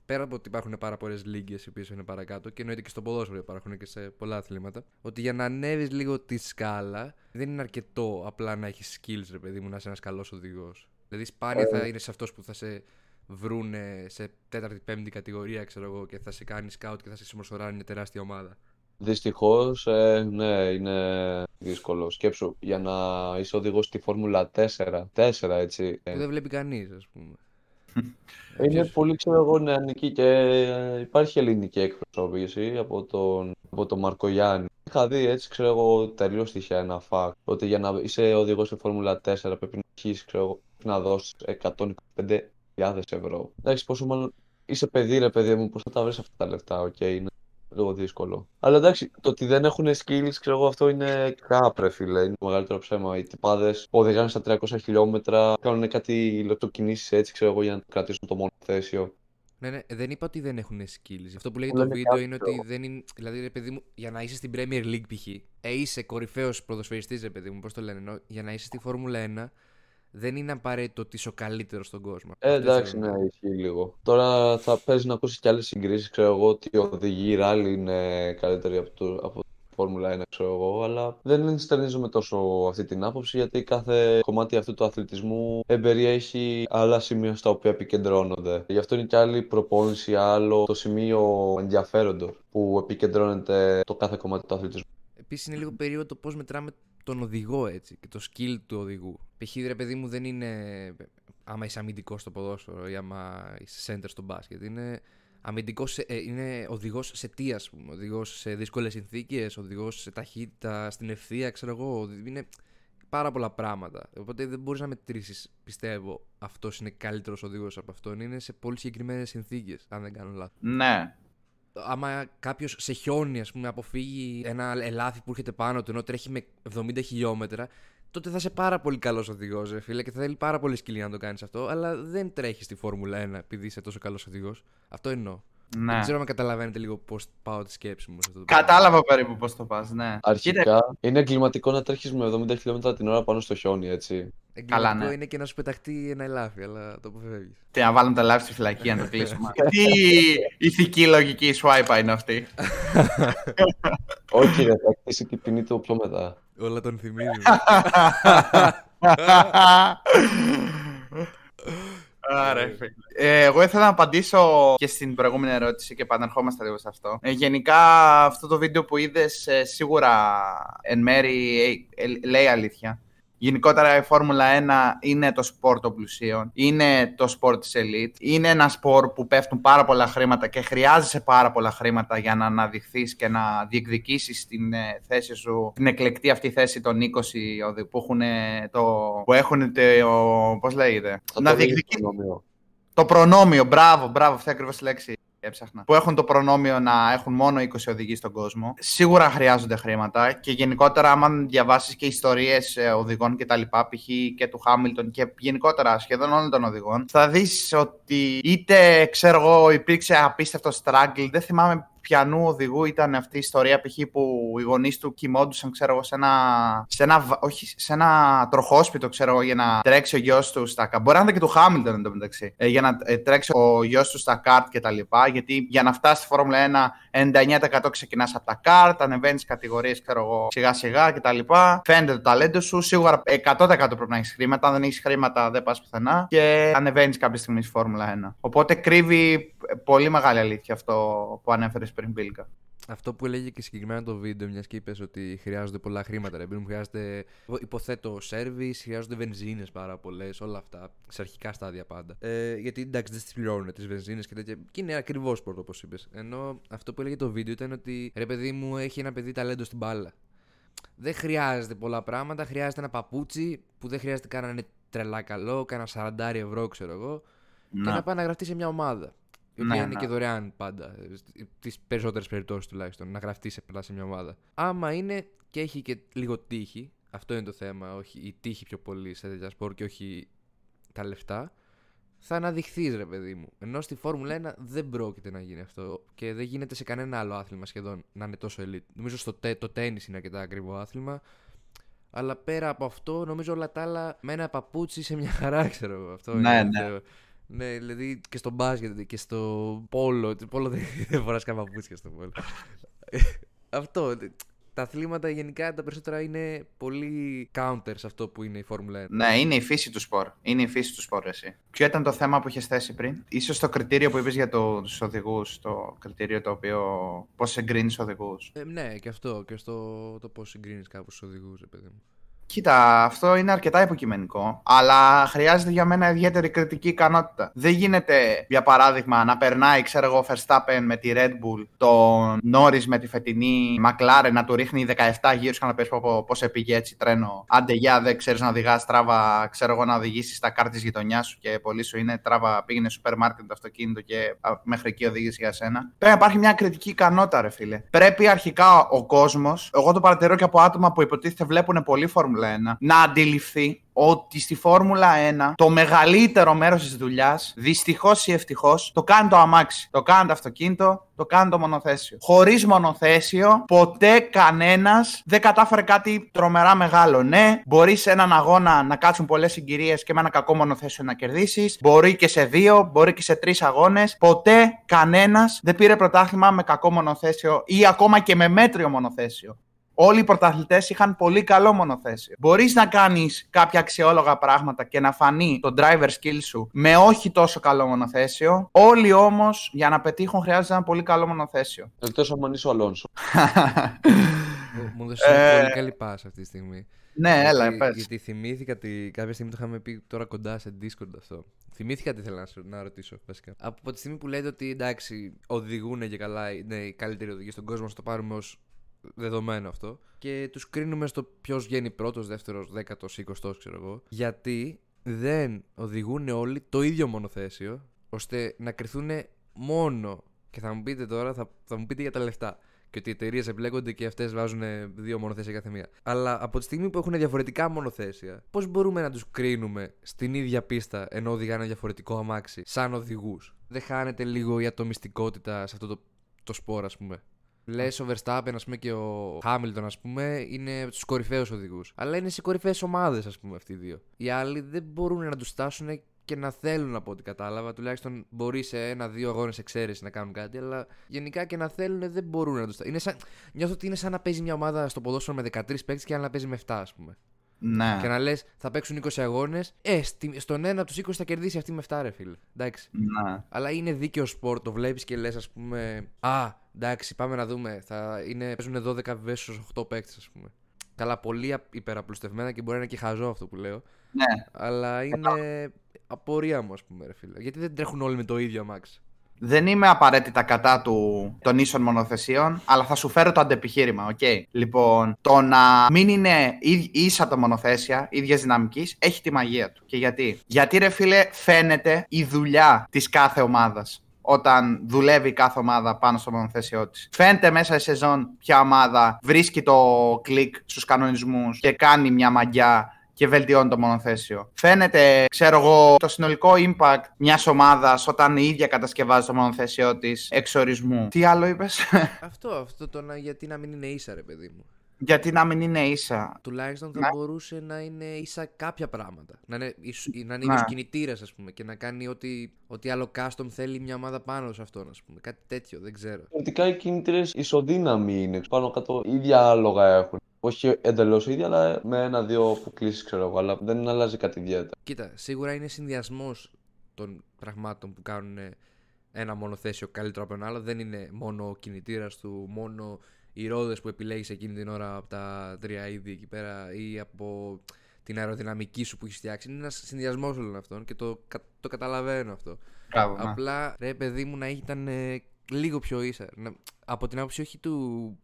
πέρα από ότι υπάρχουν πάρα πολλές λίγκες οι οποίες είναι παρακάτω και εννοείται και στο ποδόσφαιρο υπάρχουν και σε πολλά αθλήματα, ότι για να ανέβεις λίγο τη σκάλα δεν είναι αρκετό απλά να έχεις skills, ρε παιδί μου, να είσαι ένας καλός οδηγός. Δηλαδή, σπάνια θα είναι σε αυτός που θα σε βρούνε σε τέταρτη-πέμπτη κατηγορία, ξέρω εγώ, και θα σε κάνει scout και θα σε συμμορφωράνει μια τεράστια ομάδα. Δυστυχώς, ε, ναι, είναι δύσκολο. Σκέψου, για να είσαι οδηγός στη Φόρμουλα 4, 4 έτσι. ε, Που δεν βλέπει κανείς, ας πούμε. Είναι πολύ, ξέρω εγώ, νεανική και ε, υπάρχει ελληνική εκπροσώπηση από τον, από τον Μαρκογιάννη. Είχα δει έτσι, ξέρω εγώ, τελείως τυχαία ένα fact. Ότι για να είσαι οδηγός στη Φόρμουλα 4 πρέπει να έχεις, ξέρω εγώ, να δώσεις 125.000 ευρώ. Εντάξει, πόσο μάλλον είσαι παιδί, ρε παιδί μου, πώς θα τα βρεις αυτά τα λεφτά, οκ, είναι λίγο δύσκολο. Αλλά εντάξει, το ότι δεν έχουν skills, ξέρω εγώ, αυτό είναι crap, ρε φίλε. Είναι το μεγαλύτερο ψέμα. Οι τυπάδες οδηγάνε στα 300 χιλιόμετρα, κάνουν κάτι λεπτοκινήσεις έτσι, ξέρω εγώ, για να κρατήσουν το μονοθέσιο. Ναι, ναι, δεν είπα ότι δεν έχουν skills. Αυτό που λέει Μου το λένε βίντεο κάτι είναι άλλο. ότι δεν είναι. Δηλαδή, ρε παιδί μου, για να είσαι στην Premier League π.χ. Ε, είσαι κορυφαίος ποδοσφαιριστής, ρε παιδί μου, πώς το λένε. Ενώ για να είσαι στη Φόρμουλα 1, δεν είναι απαραίτητο ότι είσαι ο καλύτερος στον κόσμο. Ε, Αυτό εντάξει, ήθελα να ναι, ισχύει λίγο. Τώρα θα παίζει να ακούσεις κι άλλες συγκρίσεις, ξέρω εγώ, ότι οι οδηγοί ράλι είναι καλύτεροι από, το, από τη Φόρμουλα 1, ξέρω εγώ, αλλά δεν ενστερνίζομαι τόσο αυτή την άποψη, γιατί κάθε κομμάτι αυτού του αθλητισμού εμπεριέχει άλλα σημεία στα οποία επικεντρώνονται. Γι' αυτό είναι κι άλλη προπόνηση, άλλο το σημείο ενδιαφέροντος που επικεντρώνεται το κάθε κομμάτι του αθλητισμού. Επίσης είναι λίγο περίεργο το πώς μετράμε τον οδηγό έτσι και το skill του οδηγού. Π.χ. ρε παιδί μου δεν είναι άμα είσαι αμυντικός στο ποδόσφαιρο ή άμα είσαι center στο μπάσκετ. Είναι αμυντικός, είναι οδηγός σε τι, ας πούμε. Οδηγός σε δύσκολες συνθήκες, οδηγός σε ταχύτητα, στην ευθεία, ξέρω εγώ. Είναι πάρα πολλά πράγματα. Οπότε δεν μπορείς να μετρήσεις, πιστεύω, αυτός είναι καλύτερος οδηγός από αυτόν. Είναι σε πολύ συγκεκριμένες συνθήκες, αν δεν κάνω λάθος. Ναι. Άμα κάποιος σε χιόνι, ας πούμε, αποφύγει ένα ελάφι που έρχεται πάνω του ενώ τρέχει με 70 χιλιόμετρα, τότε θα είσαι πάρα πολύ καλός οδηγός, ρε φίλε, και θα θέλει πάρα πολύ σκυλή να το κάνεις αυτό. Αλλά δεν τρέχεις στη Φόρμουλα 1 επειδή είσαι τόσο καλός οδηγός. Αυτό εννοώ. Ναι. Δεν ξέρω αν καταλαβαίνετε λίγο πώς πάω τη σκέψη μου σε αυτό το πράγμα. Κατάλαβα περίπου πώς το πας, ναι. Αρχικά Κοίτα, είναι εγκληματικό να τρέχεις με 70 χιλιόμετρα την ώρα πάνω στο χιόνι, έτσι. Εγκληματικό Καλά, ναι. είναι και να σου πεταχτεί ένα ελάφι, αλλά το αποφεύγεις. Τι να βάλουμε τα λάθη στη φυλακή να το κλείσουμε. Τι ηθική λογική swipe είναι αυτή. Όχι, ρε, θα κτίσει την ποινή του πιο μετά. Όλα τον θυμίζει. Άρα, φίλε. Ε, εγώ ήθελα να απαντήσω και στην προηγούμενη ερώτηση και επανερχόμαστε λίγο σε αυτό. Ε, γενικά, αυτό το βίντεο που είδες σίγουρα εν μέρη ε, ε, λέει αλήθεια. Γενικότερα η Φόρμουλα 1 είναι το σπορ των πλουσίων, είναι το σπορ της elite, είναι ένα σπορ που πέφτουν πάρα πολλά χρήματα και χρειάζεσαι πάρα πολλά χρήματα για να αναδειχθείς και να διεκδικήσεις την ε, θέση σου, την εκλεκτή αυτή θέση των 20 οδη- που έχουν το, που έχουν το, πώς λέγεται, Θα να το δεις διεκδικήσεις το προνόμιο. το προνόμιο, μπράβο, μπράβο, αυτή ακριβώς τη λέξη έψαχνα. Που έχουν το προνόμιο να έχουν μόνο 20 οδηγοί στον κόσμο. Σίγουρα χρειάζονται χρήματα και γενικότερα, άμα διαβάσεις και ιστορίες οδηγών κτλ., π.χ. και του Χάμιλτον και γενικότερα σχεδόν όλων των οδηγών, θα δεις ότι είτε ξέρω εγώ υπήρξε απίστευτο struggle, δεν θυμάμαι πιανού οδηγού ήταν αυτή η ιστορία π.χ. που οι γονείς του κοιμόντουσαν ξέρω εγώ, σε ένα, σε ένα, βα- όχι, σε ένα τροχόσπιτο ξέρω εγώ, για να τρέξει ο γιος του στα καρτ. Μπορεί να ήταν και του Χάμιλτον εντωμεταξύ. Ε, για να ε, τρέξει ο γιος του στα καρτ κτλ. Γιατί για να φτάσει στη Φόρμουλα 1, 99% ξεκινάς από τα καρτ, ανεβαίνεις κατηγορίες ξέρω εγώ σιγά σιγά κτλ. Φαίνεται το ταλέντο σου. Σίγουρα 100% πρέπει να έχεις χρήματα. Αν δεν έχεις χρήματα, δεν πας πουθενά. Και ανεβαίνεις κάποια στιγμή στη Φόρμουλα 1. Οπότε κρύβει πολύ μεγάλη αλήθεια αυτό που ανέφερες πριν, Μπίλκα. Αυτό που έλεγε και συγκεκριμένα το βίντεο, μιας και είπες ότι χρειάζονται πολλά χρήματα. Ρε, μου χρειάζεται, υποθέτω, service, χρειάζονται βενζίνες πάρα πολλές, όλα αυτά. Σε αρχικά στάδια πάντα. Ε, γιατί εντάξει, δεν τι πληρώνουν τις βενζίνες και τέτοια. Και είναι ακριβό σπορ, όπως είπες. Ενώ αυτό που έλεγε το βίντεο ήταν ότι ρε παιδί μου έχει ένα παιδί ταλέντο στην μπάλα. Δεν χρειάζεται πολλά πράγματα. Χρειάζεται ένα παπούτσι που δεν χρειάζεται καν να είναι τρελά καλό, κάνα 40 ευρώ, ξέρω εγώ. Και να πάει να γραφτεί σε μια ομάδα. Η οποία Ναι, είναι ναι. και δωρεάν πάντα. Τι περισσότερες περιπτώσεις τουλάχιστον. Να γραφτεί σε, απλά σε μια ομάδα. Άμα είναι και έχει και λίγο τύχη. Αυτό είναι το θέμα. Όχι η τύχη πιο πολύ σε τέτοια σπορ και όχι τα λεφτά. Θα αναδειχθείς, ρε παιδί μου. Ενώ στη Φόρμουλα 1 δεν πρόκειται να γίνει αυτό και δεν γίνεται σε κανένα άλλο άθλημα σχεδόν να είναι τόσο elite. Νομίζω στο τε, το τέννη είναι αρκετά ακριβό άθλημα. Αλλά πέρα από αυτό, νομίζω όλα τα άλλα με ένα παπούτσι σε μια χαρά, ξέρω εγώ. Αυτό Ναι, είναι ναι. το- ναι, δηλαδή και στο μπάσκετ και στο πόλο. το Πόλο δεν, δεν φοράς καν παπούτσια στο πόλο. αυτό. Τα αθλήματα γενικά τα περισσότερα είναι πολύ counter σε αυτό που είναι η Φόρμουλα 1. Ναι, είναι η φύση του σπορ. Είναι η φύση του σπορ, εσύ. Ποιο ήταν το θέμα που είχες θέσει πριν, ίσως το κριτήριο που είπες για τους οδηγούς, το κριτήριο το οποίο. Πώς εγκρίνεις οδηγούς. Ε, ναι, και αυτό. Και στο το πώς συγκρίνεις κάπου τους οδηγούς, παιδί μου. Κοίτα, αυτό είναι αρκετά υποκειμενικό, αλλά χρειάζεται για μένα ιδιαίτερη κριτική ικανότητα. Δεν γίνεται, για παράδειγμα, να περνάει, ξέρω εγώ, Verstappen με τη Red Bull, τον Norris με τη φετινή McLaren να του ρίχνει 17 γύρους και να πεις πώς πήγε έτσι τρένο. Άντε, για δεν ξέρεις να οδηγάς, τράβα, ξέρω εγώ, να οδηγήσεις τα κάρτε της γειτονιάς σου και πολύ σου είναι. Τράβα, πήγαινε στο σούπερ μάρκετ το αυτοκίνητο και α, μέχρι εκεί οδήγησε για σένα. Πρέπει να υπάρχει μια κριτική ικανότητα, ρε φίλε. Πρέπει αρχικά ο κόσμος, εγώ το παρατηρώ και από άτομα που υποτίθεται βλέπουν πολύ Φόρμουλα 1, να αντιληφθεί ότι στη Φόρμουλα 1 το μεγαλύτερο μέρος της δουλειάς, δυστυχώς ή ευτυχώς, το κάνει το αμάξι. Το κάνει το αυτοκίνητο, το κάνει το μονοθέσιο. Χωρίς μονοθέσιο, ποτέ κανένας δεν κατάφερε κάτι τρομερά μεγάλο. Ναι, μπορείς σε έναν αγώνα να κάτσουν πολλές συγκυρίες και με ένα κακό μονοθέσιο να κερδίσεις. Μπορεί και σε δύο, μπορεί και σε τρεις αγώνες. Ποτέ κανένας δεν πήρε πρωτάθλημα με κακό μονοθέσιο ή ακόμα και με μέτριο μονοθέσιο. Όλοι οι πρωταθλητές είχαν πολύ καλό μονοθέσιο. Μπορείς να κάνεις κάποια αξιόλογα πράγματα και να φανεί το driver skill σου με όχι τόσο καλό μονοθέσιο. Όλοι όμως για να πετύχουν χρειάζεται ένα πολύ καλό μονοθέσιο. Εκτός αν είσαι ο Αλόνσο. Μου δώσε Ε, πολύ καλή πάσα αυτή τη στιγμή. ναι, έλα, γιατί, πες. γιατί θυμήθηκα ότι κάποια στιγμή το είχαμε πει τώρα κοντά σε Discord αυτό. Θυμήθηκα τι ήθελα να, σου- να ρωτήσω βασικά. Από τη στιγμή που λέτε ότι εντάξει, οδηγούν και καλά, είναι οι καλύτεροι οδηγοί στον κόσμο, θα το πάρουμε ως δεδομένο αυτό. Και τους κρίνουμε στο ποιος βγαίνει πρώτος, δεύτερος, δέκατος, εικοστό, ξέρω εγώ. Γιατί δεν οδηγούν όλοι το ίδιο μονοθέσιο, ώστε να κρυθούν μόνο Και θα μου πείτε τώρα, θα, θα μου πείτε για τα λεφτά. Και ότι οι εταιρείες εμπλέκονται και αυτές βάζουν δύο μονοθέσια κάθε μία. Αλλά από τη στιγμή που έχουν διαφορετικά μονοθέσια, πώς μπορούμε να τους κρίνουμε στην ίδια πίστα ενώ οδηγάνε διαφορετικό αμάξι, σαν οδηγούς; Δεν χάνεται λίγο η ατομιστικότητα σε αυτό το, το σπορ, ας πούμε; Λες ο Verstappen ας πούμε, και ο Hamilton, ας πούμε, είναι στου κορυφαίους οδηγούς. Αλλά είναι σε κορυφαίες ομάδες, ας πούμε, αυτοί οι δύο. Οι άλλοι δεν μπορούν να τους στάσουν και να θέλουν από ό,τι κατάλαβα. Τουλάχιστον μπορεί σε ένα-δύο αγώνες εξαίρεση να κάνουν κάτι, αλλά γενικά και να θέλουν δεν μπορούν να τους στάσουν. Σαν... Νιώθω ότι είναι σαν να παίζει μια ομάδα στο ποδόσφαιρο με 13 παίκτες και να παίζει με 7, ας πούμε. Ναι. Και να λες, θα παίξουν 20 αγώνες. Ε, στον ένα από τους 20 θα κερδίσει αυτή με 7, ρε φίλε. Εντάξει. Ναι. Αλλά είναι δίκαιο σπορ, το βλέπεις και λες, ας πούμε. Α, εντάξει, πάμε να δούμε. Θα είναι, παίζουν 12 βεβαίω στου 8 παίκτες, ας πούμε. Καλά, πολύ υπεραπλουστευμένα και μπορεί να είναι και χαζό αυτό που λέω. Ναι. Αλλά είναι απορία μου, ας πούμε, ρε φίλε. Γιατί δεν τρέχουν όλοι με το ίδιο αμάξι. Δεν είμαι απαραίτητα κατά του, των ίσων μονοθεσιών, αλλά θα σου φέρω το αντεπιχείρημα, οκ; Okay. Λοιπόν, το να μην είναι ίσα τα μονοθέσια, ίδια δυναμικής, έχει τη μαγεία του. Και γιατί; Γιατί, ρε φίλε, φαίνεται η δουλειά της κάθε ομάδας όταν δουλεύει κάθε ομάδα πάνω στο μονοθέσιό της. Φαίνεται μέσα σε σεζόν ποια ομάδα βρίσκει το κλικ στους κανονισμούς και κάνει μια μαγεία και βελτιώνει το μονοθέσιο. Φαίνεται, ξέρω εγώ, το συνολικό impact μιας ομάδας όταν η ίδια κατασκευάζει το μονοθέσιο της εξορισμού. Τι άλλο είπες, Αυτό, αυτό το να, γιατί να μην είναι ίσα, ρε παιδί μου. Γιατί να μην είναι ίσα. Τουλάχιστον θα μπορούσε να είναι ίσα κάποια πράγματα. Να είναι, να είναι ναι. κινητήρα, ας πούμε, και να κάνει ό,τι, ό,τι άλλο custom θέλει μια ομάδα πάνω σε αυτόν, ας πούμε. Κάτι τέτοιο, δεν ξέρω. Πραγματικά οι κινητήρες ισοδύναμοι είναι. Πάνω κάτω ίδια άλογα έχουν. Όχι εντελώς ίδια, αλλά με ένα-δύο αποκλήσεις, ξέρω εγώ. Αλλά δεν αλλάζει κάτι ιδιαίτερα. Κοίτα, σίγουρα είναι συνδυασμός των πραγμάτων που κάνουν ένα μονοθέσιο καλύτερο από ένα άλλο. Δεν είναι μόνο ο κινητήρας του, μόνο οι ρόδες που επιλέγεις εκείνη την ώρα από τα τρία είδη εκεί πέρα ή από την αεροδυναμική σου που έχεις φτιάξει. Είναι ένας συνδυασμός όλων αυτών και το, το καταλαβαίνω αυτό. Μπράβο, ναι. Απλά ρε παιδί μου να ήταν ε, λίγο πιο ίσα. Να, από την άποψη όχι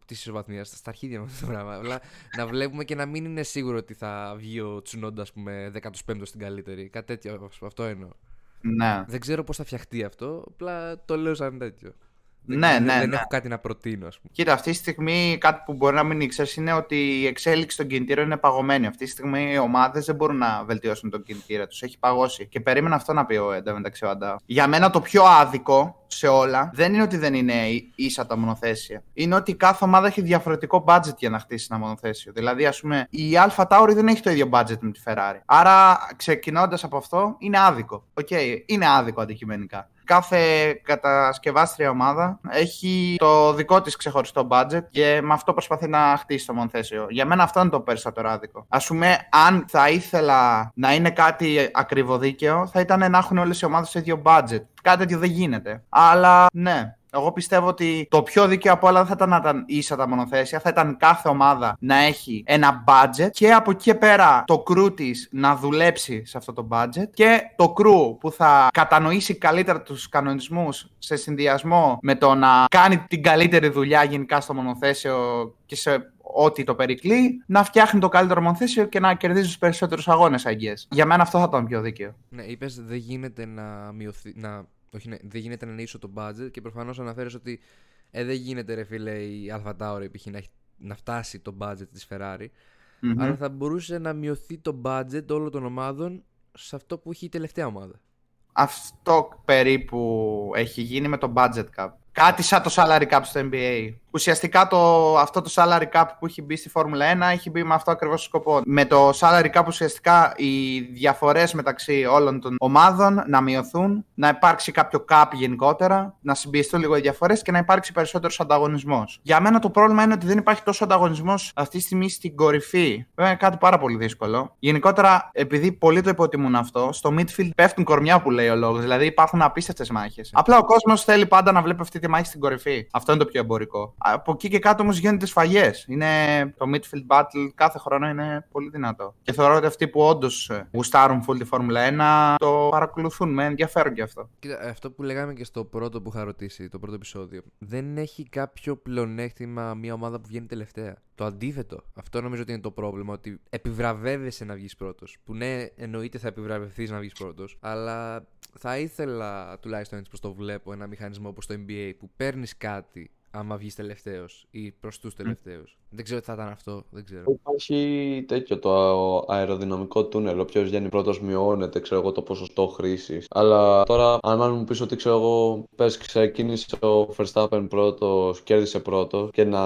της ισοβαθμίας, στα αρχίδια μας το πράγμα. Αλλά να βλέπουμε και να μην είναι σίγουρο ότι θα βγει ο Τσουνόντα, ας πούμε, 15ο στην καλύτερη. Κάτι τέτοιο. Αυτό εννοώ. Ναι. Δεν ξέρω πώς θα φτιαχτεί αυτό. Απλά το λέω σαν τέτοιο. Ναι, ναι, δεν, ναι. δεν έχω κάτι να προτείνω, ας πούμε. Κοίτα, αυτή τη στιγμή κάτι που μπορεί να μην ήξερες είναι ότι η εξέλιξη των κινητήρων είναι παγωμένη. Αυτή τη στιγμή οι ομάδες δεν μπορούν να βελτιώσουν τον κινητήρα τους. Έχει παγώσει. Και περίμενα αυτό να πει ο εντωμεταξύ ο Άντα. Για μένα το πιο άδικο σε όλα δεν είναι ότι δεν είναι ίσα τα μονοθέσια. Είναι ότι κάθε ομάδα έχει διαφορετικό budget για να χτίσει ένα μονοθέσιο. Δηλαδή, ας πούμε, η Alpha Tauri δεν έχει το ίδιο budget με τη Ferrari. Άρα, ξεκινώντας από αυτό, είναι άδικο. Οκ, okay, είναι άδικο αντικειμενικά κάθε κατασκευάστρια ομάδα έχει το δικό της ξεχωριστό budget και με αυτό προσπαθεί να χτίσει το μονοθέσιο. Για μένα αυτό είναι το περισσότερο άδικο. Ας πούμε, αν θα ήθελα να είναι κάτι ακριβοδίκαιο, θα ήταν να έχουν όλες οι ομάδες το ίδιο budget. Κάτι τέτοιο δεν γίνεται. Αλλά ναι, εγώ πιστεύω ότι το πιο δίκαιο από όλα δεν θα ήταν να ήταν ίσα τα μονοθέσια, θα ήταν κάθε ομάδα να έχει ένα budget και από εκεί και πέρα το crew της να δουλέψει σε αυτό το budget και το crew που θα κατανοήσει καλύτερα τους κανονισμούς σε συνδυασμό με το να κάνει την καλύτερη δουλειά γενικά στο μονοθέσιο και σε ό,τι το περικλεί, να φτιάχνει το καλύτερο μονοθέσιο και να κερδίζει τους περισσότερους αγώνες, αγγέ. Για μένα αυτό θα ήταν πιο δίκαιο. Ναι, είπες δεν γίνεται να μειωθεί. Να όχι, ναι, δεν γίνεται να είναι ίσο το budget και προφανώς αναφέρεις ότι ε, δεν γίνεται ρε φίλε η Alpha Tauri να, να φτάσει το budget της Ferrari mm-hmm. αλλά θα μπορούσε να μειωθεί το budget όλων των ομάδων σε αυτό που έχει η τελευταία ομάδα. Αυτό περίπου έχει γίνει με το budget cap. Κάτι σαν το salary cap στο NBA. Ουσιαστικά το, αυτό το salary cap που έχει μπει στη Φόρμουλα 1 έχει μπει με αυτό ακριβώς το σκοπό. Με το salary cap ουσιαστικά οι διαφορές μεταξύ όλων των ομάδων να μειωθούν, να υπάρξει κάποιο cap γενικότερα, να συμπιεστούν λίγο οι διαφορές και να υπάρξει περισσότερος ανταγωνισμός. Για μένα το πρόβλημα είναι ότι δεν υπάρχει τόσο ανταγωνισμός αυτή τη στιγμή στην κορυφή. Βέβαια είναι κάτι πάρα πολύ δύσκολο. Γενικότερα, επειδή πολλοί το υποτιμούν αυτό, στο midfield πέφτουν κορμιά που λέει ο λόγος. Δηλαδή υπάρχουν απίστευτες μάχες. Απλά ο κόσμος θέλει πάντα να βλέπει αυτή τη μάχη στην κορυφή. Αυτό είναι το πιο εμπορικό. Από εκεί και κάτω όμως γίνονται σφαγές. Είναι το midfield battle κάθε χρόνο είναι πολύ δυνατό. Και θεωρώ ότι αυτοί που όντως ε, γουστάρουν full τη Φόρμουλα 1 το παρακολουθούν με ενδιαφέρον και αυτό. Κοίτα, αυτό που λέγαμε και στο πρώτο που είχα ρωτήσει, το πρώτο επεισόδιο. Δεν έχει κάποιο πλεονέκτημα μια ομάδα που βγαίνει τελευταία. Το Το αντίθετο. Αυτό νομίζω ότι είναι το πρόβλημα. Ότι επιβραβεύεσαι να βγεις πρώτος. Που ναι, εννοείται θα επιβραβευθείς να βγεις πρώτος. Αλλά θα ήθελα τουλάχιστον έτσι πώ το βλέπω ένα μηχανισμό όπως το NBA που παίρνεις κάτι άμα βγεις τελευταίος ή προς τους τελευταίους. Δεν ξέρω τι θα ήταν αυτό. Δεν ξέρω. Υπάρχει τέτοιο το αεροδυναμικό τούνελ. Όποιο βγαίνει πρώτος μειώνεται, ξέρω εγώ, το ποσοστό χρήσης. Αλλά τώρα, αν μου πεις ότι ξέρω εγώ, πες ξεκίνησε ο Verstappen πρώτος, κέρδισε πρώτος και να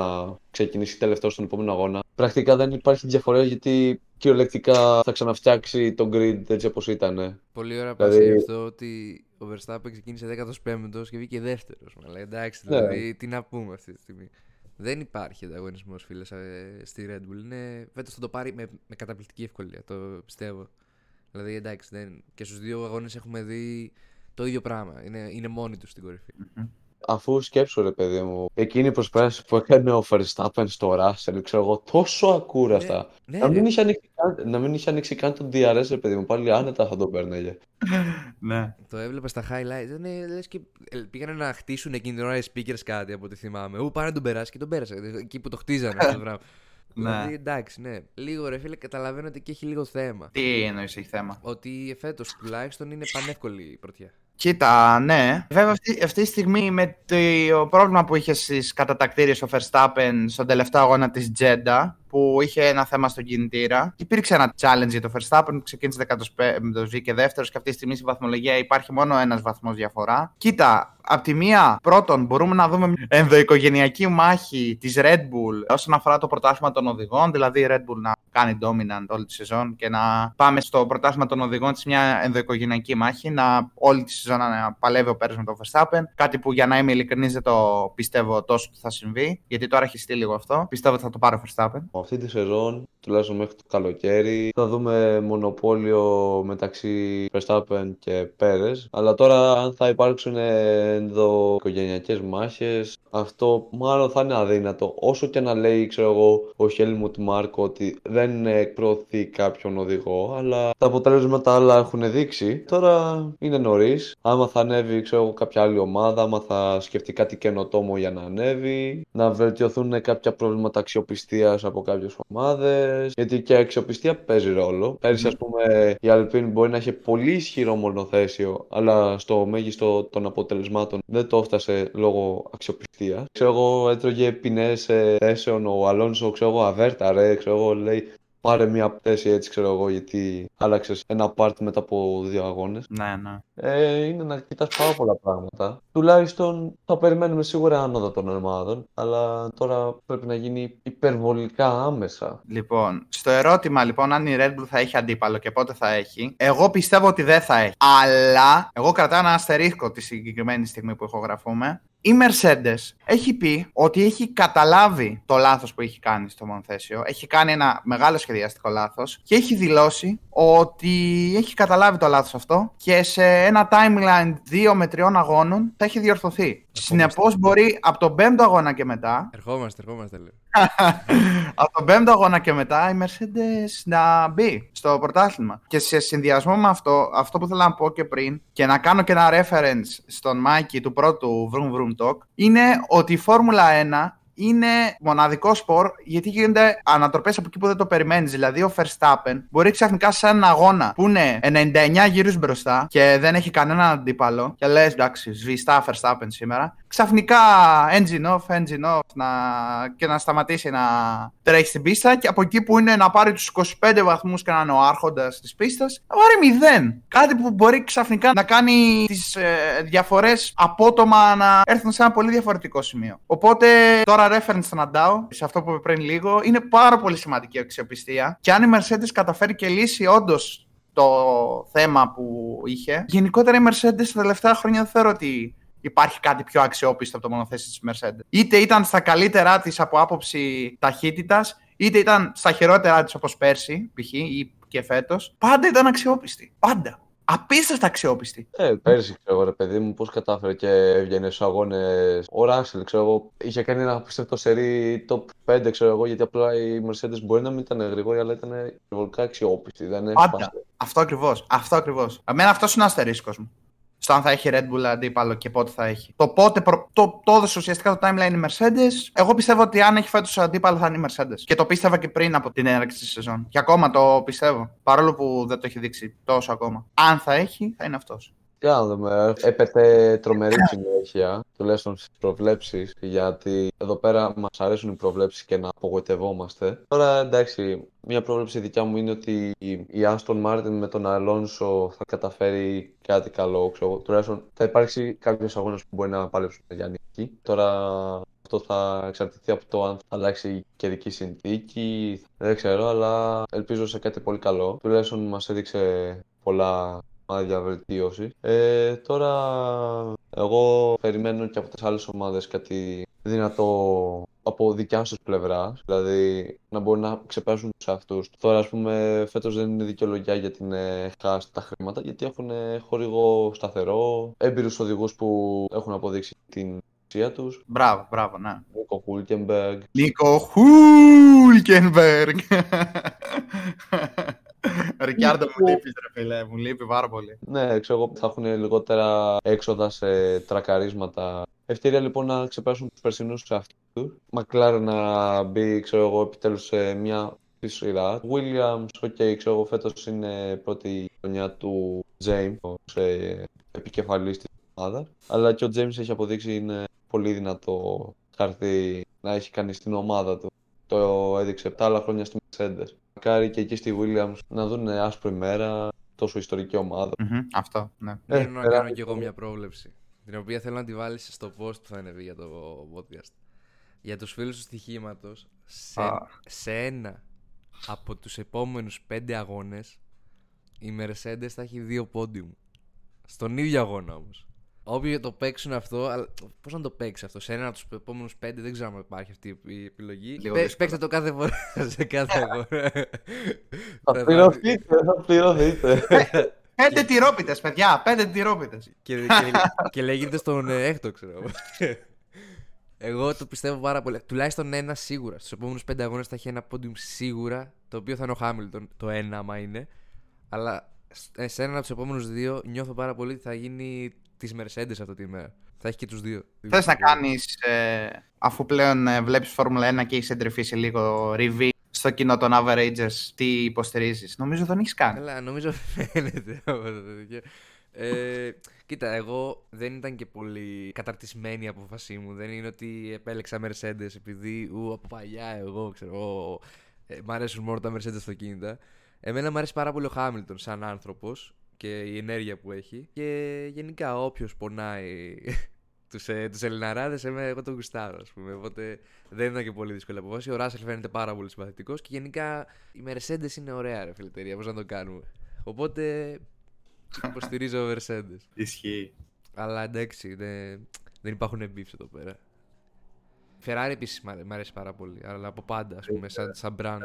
ξεκινήσει τελευταίος στον επόμενο αγώνα. Πρακτικά δεν υπάρχει διαφορά γιατί κυριολεκτικά θα ξαναφτιάξει το grid έτσι όπως ήταν. Πολύ ωραία δηλαδή... πάση αυτό ότι ο Verstappen ξεκίνησε 15ο και βγήκε δεύτερος. Αλλά εντάξει, ναι. δηλαδή τι να πούμε αυτή τη στιγμή. Δεν υπάρχει ανταγωνισμός, φίλε, στη Red Bull. Είναι... Φέτος θα το πάρει με, με καταπληκτική ευκολία, το πιστεύω. Δηλαδή, εντάξει, δεν... και στους δύο αγώνες έχουμε δει το ίδιο πράγμα. Είναι, είναι μόνοι τους στην κορυφη αφού σκέψω ρε παιδί μου, εκείνη η προσπάθεια που έκανε ο Verstappen στο Russell, ξέρω εγώ, τόσο ακούραστα. Ναι, ναι, να, μην είχε ανοίξει, να μην είχε ανοίξει καν τον DRS, ρε παιδί μου, πάλι άνετα θα το παίρνεγε. ναι. Το έβλεπα στα highlights. Ναι, λες και ε, πήγανε να χτίσουν εκείνη την ώρα οι speakers κάτι από ό,τι θυμάμαι. Ού, πάνε να τον περάσει και τον πέρασε. Εκεί που το χτίζανε αυτό το πράγμα. Ναι. Δηλαδή, εντάξει, ναι. Λίγο ρε φίλε, καταλαβαίνω ότι και έχει λίγο θέμα. Τι εννοείς έχει θέμα; Ότι φέτος τουλάχιστον είναι πανεύκολη η πρωτιά. Κοίτα, ναι. Βέβαια, αυτή, αυτή τη στιγμή με το πρόβλημα που είχε στις κατατακτήριες ο Verstappen στον τελευταίο αγώνα της Τζέντα, που είχε ένα θέμα στον κινητήρα. Υπήρξε ένα challenge για το Verstappen, ξεκίνησε 15ο, βγήκε δεύτερος και αυτή τη στιγμή στη βαθμολογία υπάρχει μόνο ένας βαθμός διαφορά. Κοίτα, Απ' τη μία, πρώτον, μπορούμε να δούμε μια ενδοοικογενειακή μάχη της Red Bull όσον αφορά το πρωτάθλημα των οδηγών. Δηλαδή, η Red Bull να κάνει dominant όλη τη σεζόν και να πάμε στο πρωτάθλημα των οδηγών της μια ενδοοικογενειακή μάχη. Να όλη τη σεζόν να παλεύει ο Πέρες με τον Verstappen. Κάτι που για να είμαι ειλικρινής δεν το πιστεύω τόσο ότι θα συμβεί, γιατί τώρα έχει στείλει λίγο αυτό. Πιστεύω ότι θα το πάρει ο Verstappen. Αυτή τη σεζόν, τουλάχιστον μέχρι το καλοκαίρι, θα δούμε μονοπόλιο μεταξύ Verstappen και Πέρε. Αλλά τώρα, αν θα υπάρξουν ενδοοικογενειακές μάχες. Αυτό μάλλον θα είναι αδύνατο. Όσο και να λέει, ξέρω εγώ, ο Χέλμουτ Μάρκο ότι δεν προωθεί κάποιον οδηγό, αλλά τα αποτελέσματα άλλα έχουν δείξει. Τώρα είναι νωρίς. Άμα θα ανέβει, ξέρω εγώ, κάποια άλλη ομάδα, άμα θα σκεφτεί κάτι καινοτόμο για να ανέβει, να βελτιωθούν κάποια προβλήματα αξιοπιστίας από κάποιες ομάδες. Γιατί και η αξιοπιστία παίζει ρόλο. Πέρσι, ας πούμε, η Αλπίν μπορεί να έχει πολύ ισχυρό μονοθέσιο, αλλά στο μέγιστο των αποτελεσμάτων δεν το έφτασε λόγω αξιοπιστίας. Ξέρω εγώ, έτρωγε ποινέ ε, θέσεων ο Αλόνσο, ξέρω εγώ, αβέρτα ρε, ξέρω εγώ, λέει πάρε μια θέση έτσι, ξέρω εγώ, γιατί άλλαξες ένα πάρτι μετά από δύο αγώνες. Ναι, ναι. Ε, είναι να κοιτάς πάρα πολλά πράγματα. Τουλάχιστον θα περιμένουμε σίγουρα άνοδο των ομάδων, αλλά τώρα πρέπει να γίνει υπερβολικά άμεσα. Λοιπόν, στο ερώτημα λοιπόν αν η Red Bull θα έχει αντίπαλο και πότε θα έχει, εγώ πιστεύω ότι δεν θα έχει. Αλλά εγώ κρατάω ένα αστερίσκο τη συγκεκριμένη στιγμή που ηχογραφούμε η Mercedes έχει πει ότι έχει καταλάβει το λάθος που έχει κάνει στο μονοθέσιο. Έχει κάνει ένα μεγάλο σχεδιαστικό λάθος και έχει δηλώσει ότι έχει καταλάβει το λάθος αυτό και σε ένα timeline 2 με 3 αγώνων θα έχει διορθωθεί. Συνεπώς μπορεί από τον πέμπτο αγώνα και μετά. Ερχόμαστε, ερχόμαστε. Λέω. από τον πέμπτο αγώνα και μετά η Mercedes να μπει στο πρωτάθλημα. Και σε συνδυασμό με αυτό, αυτό που θέλω να πω και πριν και να κάνω και ένα reference στον Μάικη του πρώτου Vroom Vroom Talk είναι ότι η Φόρμουλα 1 είναι μοναδικό σπορ γιατί γίνονται ανατροπές από εκεί που δεν το περιμένεις. Δηλαδή, ο Verstappen μπορεί ξαφνικά σε έναν αγώνα που είναι 99 γύρους μπροστά και δεν έχει κανέναν αντίπαλο και λες εντάξει, σβηστά Verstappen σήμερα. Ξαφνικά engine off, engine off να... και να σταματήσει να τρέχει στην πίστα και από εκεί που είναι να πάρει τους 25 βαθμούς και να είναι ο άρχοντας της πίστας, να πάρει 0. Κάτι που μπορεί ξαφνικά να κάνει τις ε, διαφορές απότομα να έρθουν σε ένα πολύ διαφορετικό σημείο. Οπότε τώρα reference στον Αντάο, σε αυτό που είπε πριν λίγο, είναι πάρα πολύ σημαντική αξιοπιστία. Και αν η Mercedes καταφέρει και λύσει όντως το θέμα που είχε, γενικότερα η Mercedes τα τελευταία χρόνια δεν θεωρώ ότι υπάρχει κάτι πιο αξιόπιστο από το μονοθέσιο της Mercedes. Είτε ήταν στα καλύτερά της από άποψη ταχύτητας, είτε ήταν στα χειρότερά της όπως πέρσι, π.χ. ή και φέτος. Πάντα ήταν αξιόπιστη. Πάντα απίστευτα αξιόπιστη. Ε, πέρσι, ξέρω εγώ, ρε παιδί μου, πώς κατάφερε και έβγαινε στους αγώνες. Ο Ράξελ, ξέρω εγώ, είχε κάνει ένα απίστευτο σερί top 5, ξέρω εγώ, γιατί απλά η Mercedes μπορεί να μην ήταν γρήγορη, αλλά ήταν υπερβολικά αξιόπιστη. Δεν Πάντα. Αυτό ακριβώς. Αυτό ακριβώς. Εμένα αυτός είναι αστερίσκος μου. Στο αν θα έχει Red Bull αντίπαλο και πότε θα έχει. Το πότε προ... το, το έδωσε ουσιαστικά το timeline η Mercedes. Εγώ πιστεύω ότι αν έχει φέτος αντίπαλο θα είναι η Mercedes. Και το πίστευα και πριν από την έναρξη της σεζόν. Και ακόμα το πιστεύω. Παρόλο που δεν το έχει δείξει τόσο ακόμα. Αν θα έχει, θα είναι αυτός. Για να δούμε. Έπεται τρομερή συνέχεια, τουλάχιστον στις προβλέψεις, γιατί εδώ πέρα μας αρέσουν οι προβλέψεις και να απογοητευόμαστε. Τώρα εντάξει, μια πρόβλεψη δικιά μου είναι ότι η Aston Martin με τον Alonso θα καταφέρει κάτι καλό. Ξέρω, τουλάχιστον θα υπάρξει κάποιος αγώνας που μπορεί να παλέψουν για νίκη. Τώρα αυτό θα εξαρτηθεί από το αν θα αλλάξει η καιρική συνθήκη. Δεν ξέρω, αλλά ελπίζω σε κάτι πολύ καλό. Τουλάχιστον μας έδειξε πολλά για βελτίωση. Ε, τώρα εγώ περιμένω και από τις άλλες ομάδες κάτι δυνατό από δικιά τους πλευράς, δηλαδή να μπορούν να ξεπεράσουν τους αυτούς. Τώρα, ας πούμε, φέτος δεν είναι δικαιολογία για την ε, χάσει τα χρήματα, γιατί έχουν ε, χορηγό σταθερό, έμπειρους οδηγούς που έχουν αποδείξει την ουσία τους. Μπράβο, μπράβο, ναι. Νίκο Χούλκεμπεργκ. Νίκο Χούλκεμπεργκ. Ρικιάρντο μου λείπεις, ρε φίλε, μου λείπει πάρα πολύ. Ναι, ξέρω εγώ θα έχουν λιγότερα έξοδα σε τρακαρίσματα. Ευκαιρία λοιπόν να ξεπεράσουν τους περσινούς αυτούς. Μακλάρα να μπει, ξέρω εγώ, επιτέλους σε μια σειρά. Williams, ok, ξέρω εγώ, φέτος είναι πρώτη χρονιά του James ω ε, επικεφαλής της ομάδας. Αλλά και ο James έχει αποδείξει είναι πολύ δυνατό χαρτί να έχει κάνει στην ομάδα του. Το έδειξε 7 άλλα χρόνια στη Mercedes. Μακάρι και εκεί στη Williams να δουν άσπρη μέρα, τόσο ιστορική αυτό, ναι. Ε, Θέλω να κάνω κι εγώ μια πρόβλεψη. Την οποία θέλω να τη βάλει στο post που θα ανεβεί για το podcast. Για τους φίλους του στοιχήματος, σε, σε ένα από τους επόμενους πέντε αγώνες, η Mercedes θα έχει δύο podium. Στον ίδιο αγώνα όμως. Όποιοι το παίξουν αυτό, αλλά πώς να το παίξει αυτό, σε ένα από τους επόμενους πέντε, δεν ξέρω αν υπάρχει αυτή η επιλογή. παίξτε το κάθε φορά σε κάθε αγώνα. Θα πληρωθείτε, θα πληρωθείτε. Πέντε τυρόπιτες, παιδιά, πέντε τυρόπιτες. Και, και, και λέγεται στον ε, έκτο, ξέρω. Εγώ το πιστεύω πάρα πολύ. Τουλάχιστον ένα σίγουρα. Στους επόμενους πέντε αγώνες θα έχει ένα πόντιουμ σίγουρα. Το οποίο θα είναι ο Χάμιλτον, το ένα, άμα είναι. Αλλά σε ένα από τους επόμενους δύο νιώθω πάρα πολύ ότι θα γίνει της Mercedes αυτή τη μέρα. Θα έχει και τους δύο. Θες να κάνεις, ε, αφού πλέον ε, βλέπεις Φόρμουλα 1 και έχεις εντρυφήσει λίγο review στο κοινό των Averagers, τι υποστηρίζεις; Νομίζω δεν έχεις κάνει. Καλά, νομίζω φαίνεται από το τέτοιο. Ε, κοίτα, εγώ δεν ήταν και πολύ καταρτισμένη η απόφασή μου. Δεν είναι ότι επέλεξα Mercedes επειδή ου, από παλιά εγώ ξέρω. Ε, μ' αρέσουν μόνο τα Mercedes αυτοκίνητα. Εμένα μου αρέσει πάρα πολύ ο Χάμιλτον σαν άνθρωπος και η ενέργεια που έχει. Και γενικά όποιος πονάει τους ε, τους Ελληναράδες, εγώ τον γουστάρω, ας πούμε. Οπότε δεν ήταν και πολύ δύσκολη αποφάση. Ο Ράσελ φαίνεται πάρα πολύ συμπαθητικός και γενικά η Mercedes είναι ωραία, ρε φιλετερία. Πώς να το κάνουμε. Οπότε υποστηρίζω Mercedes. Ισχύει. Αλλά εντάξει, δεν, δεν υπάρχουν beefs εδώ πέρα. Ferrari επίσης μου αρέσει πάρα πολύ, αλλά από πάντα, ας πούμε, σαν, σαν brand.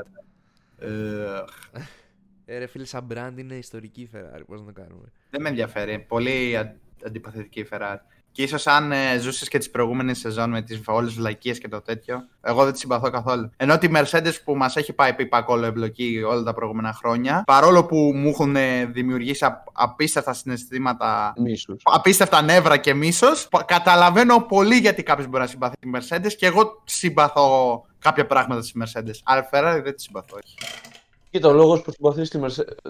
Ε, ρε φίλε, σαν brand είναι ιστορική η Ferrari. Πώς να το κάνουμε. Δεν με ενδιαφέρει. Πολύ αντιπαθητική η Ferrari. Και ίσως αν ε, ζούσες και τις προηγούμενες σεζόν με τις όλες βλακίες και το τέτοιο, εγώ δεν τη συμπαθώ καθόλου. Ενώ τη Mercedes που μας έχει πάει πιπα κόλλο εμπλοκή όλα τα προηγούμενα χρόνια, παρόλο που μου έχουν ε, δημιουργήσει απίστευτα συναισθήματα, μίσους. απίστευτα νεύρα και μίσος, καταλαβαίνω πολύ γιατί κάποιος μπορεί να συμπαθεί τη Mercedes και εγώ συμπαθώ κάποια πράγματα στη Mercedes. Αλλά Ferrari δεν τη συμπαθώ. Κοίτα, ο λόγος που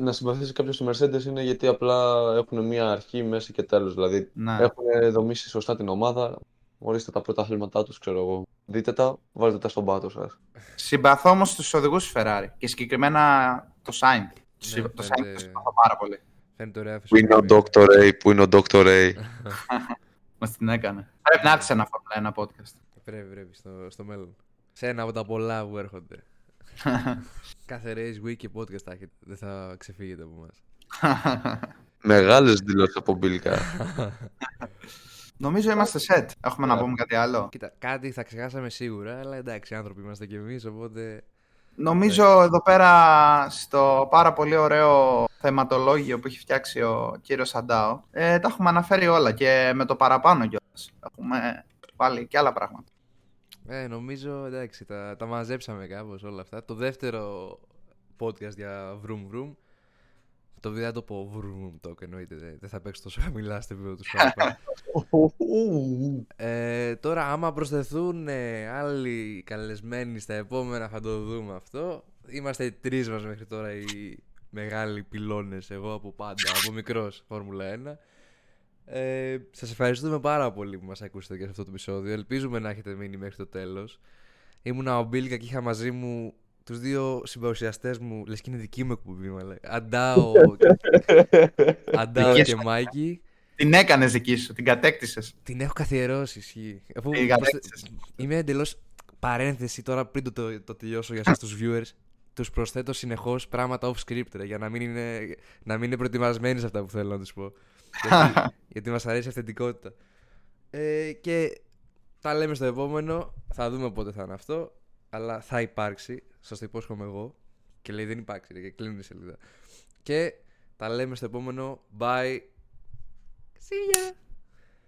να συμπαθήσει κάποιος στη Mercedes είναι γιατί απλά έχουν μία αρχή, μέση και τέλος. Δηλαδή ναι. έχουν δομήσει σωστά την ομάδα. Ορίστε τα πρωταθλήματά τους, ξέρω εγώ. Δείτε τα, βάλτε τα στον πάτο σας. Συμπαθώ όμως τους οδηγούς της Ferrari και συγκεκριμένα το Sainz. Ναι, το Sainz το συμπαθώ πάρα πολύ. Φαίνεται ωραία Πού είναι ο Dr. A, πού είναι ο Dr. A. Μας την έκανε. Πρέπει να έρθει σε ένα ένα podcast. Πρέπει, πρέπει, στο, στο μέλλον. Σε ένα από τα πολλά που έρχονται. Κάθε race week και podcast θα έχετε. Δεν θα ξεφύγετε από εμάς. Μεγάλες δηλώσεις από μπιλικά. Νομίζω είμαστε set. Έχουμε να πούμε κάτι άλλο. Κοίτα, κάτι θα ξεχάσαμε σίγουρα, αλλά εντάξει, άνθρωποι είμαστε κι εμείς, οπότε. Νομίζω εδώ πέρα στο πάρα πολύ ωραίο θεματολόγιο που έχει φτιάξει ο κύριος Σαντάο, ε, τα έχουμε αναφέρει όλα και με το παραπάνω κιόλας. Έχουμε βάλει και άλλα πράγματα. Ε, νομίζω εντάξει, τα, τα μαζέψαμε κάπως όλα αυτά. Το δεύτερο podcast για Vroom Vroom. Το βίντεο το πω βρουμ το εννοείται. Δεν δεν θα παίξω τόσο χαμηλά στο επίπεδο του Spotify. ε, τώρα, άμα προσθεθούν ε, άλλοι καλεσμένοι στα επόμενα, θα το δούμε αυτό. Είμαστε οι τρεις μας μέχρι τώρα οι μεγάλοι πυλώνες. Εγώ από πάντα, από μικρός Φόρμουλα 1. Ε, Σας ευχαριστούμε πάρα πολύ που μας ακούσατε και σε αυτό το επεισόδιο. Ελπίζουμε να έχετε μείνει μέχρι το τέλος. Ήμουνα ο Μπίλκα και είχα μαζί μου τους δύο συμπαρουσιαστές μου. Λες και είναι δική μου εκπομπή, μα Αντάο, Αντάο Δική και σου. Μάικη. Την έκανες δική σου, την κατέκτησες. Την έχω καθιερώσει, ισχύει. Αφού Την προστε- κατέκτησες. είμαι εντελώς παρένθεση τώρα πριν το, το, το τελειώσω για εσά τους viewers. Τους προσθέτω συνεχώς πράγματα off script ρε, για να μην, είναι, να μην είναι προετοιμασμένοι σε αυτά που θέλω να τους πω. Γιατί γιατί μας αρέσει η αυθεντικότητα. Ε, και τα λέμε στο επόμενο. Θα δούμε πότε θα είναι αυτό. Αλλά θα υπάρξει. Σας το υπόσχομαι εγώ. Και λέει δεν υπάρξει. ρε, Και κλείνει η σελίδα. Και τα λέμε στο επόμενο. Bye. See ya.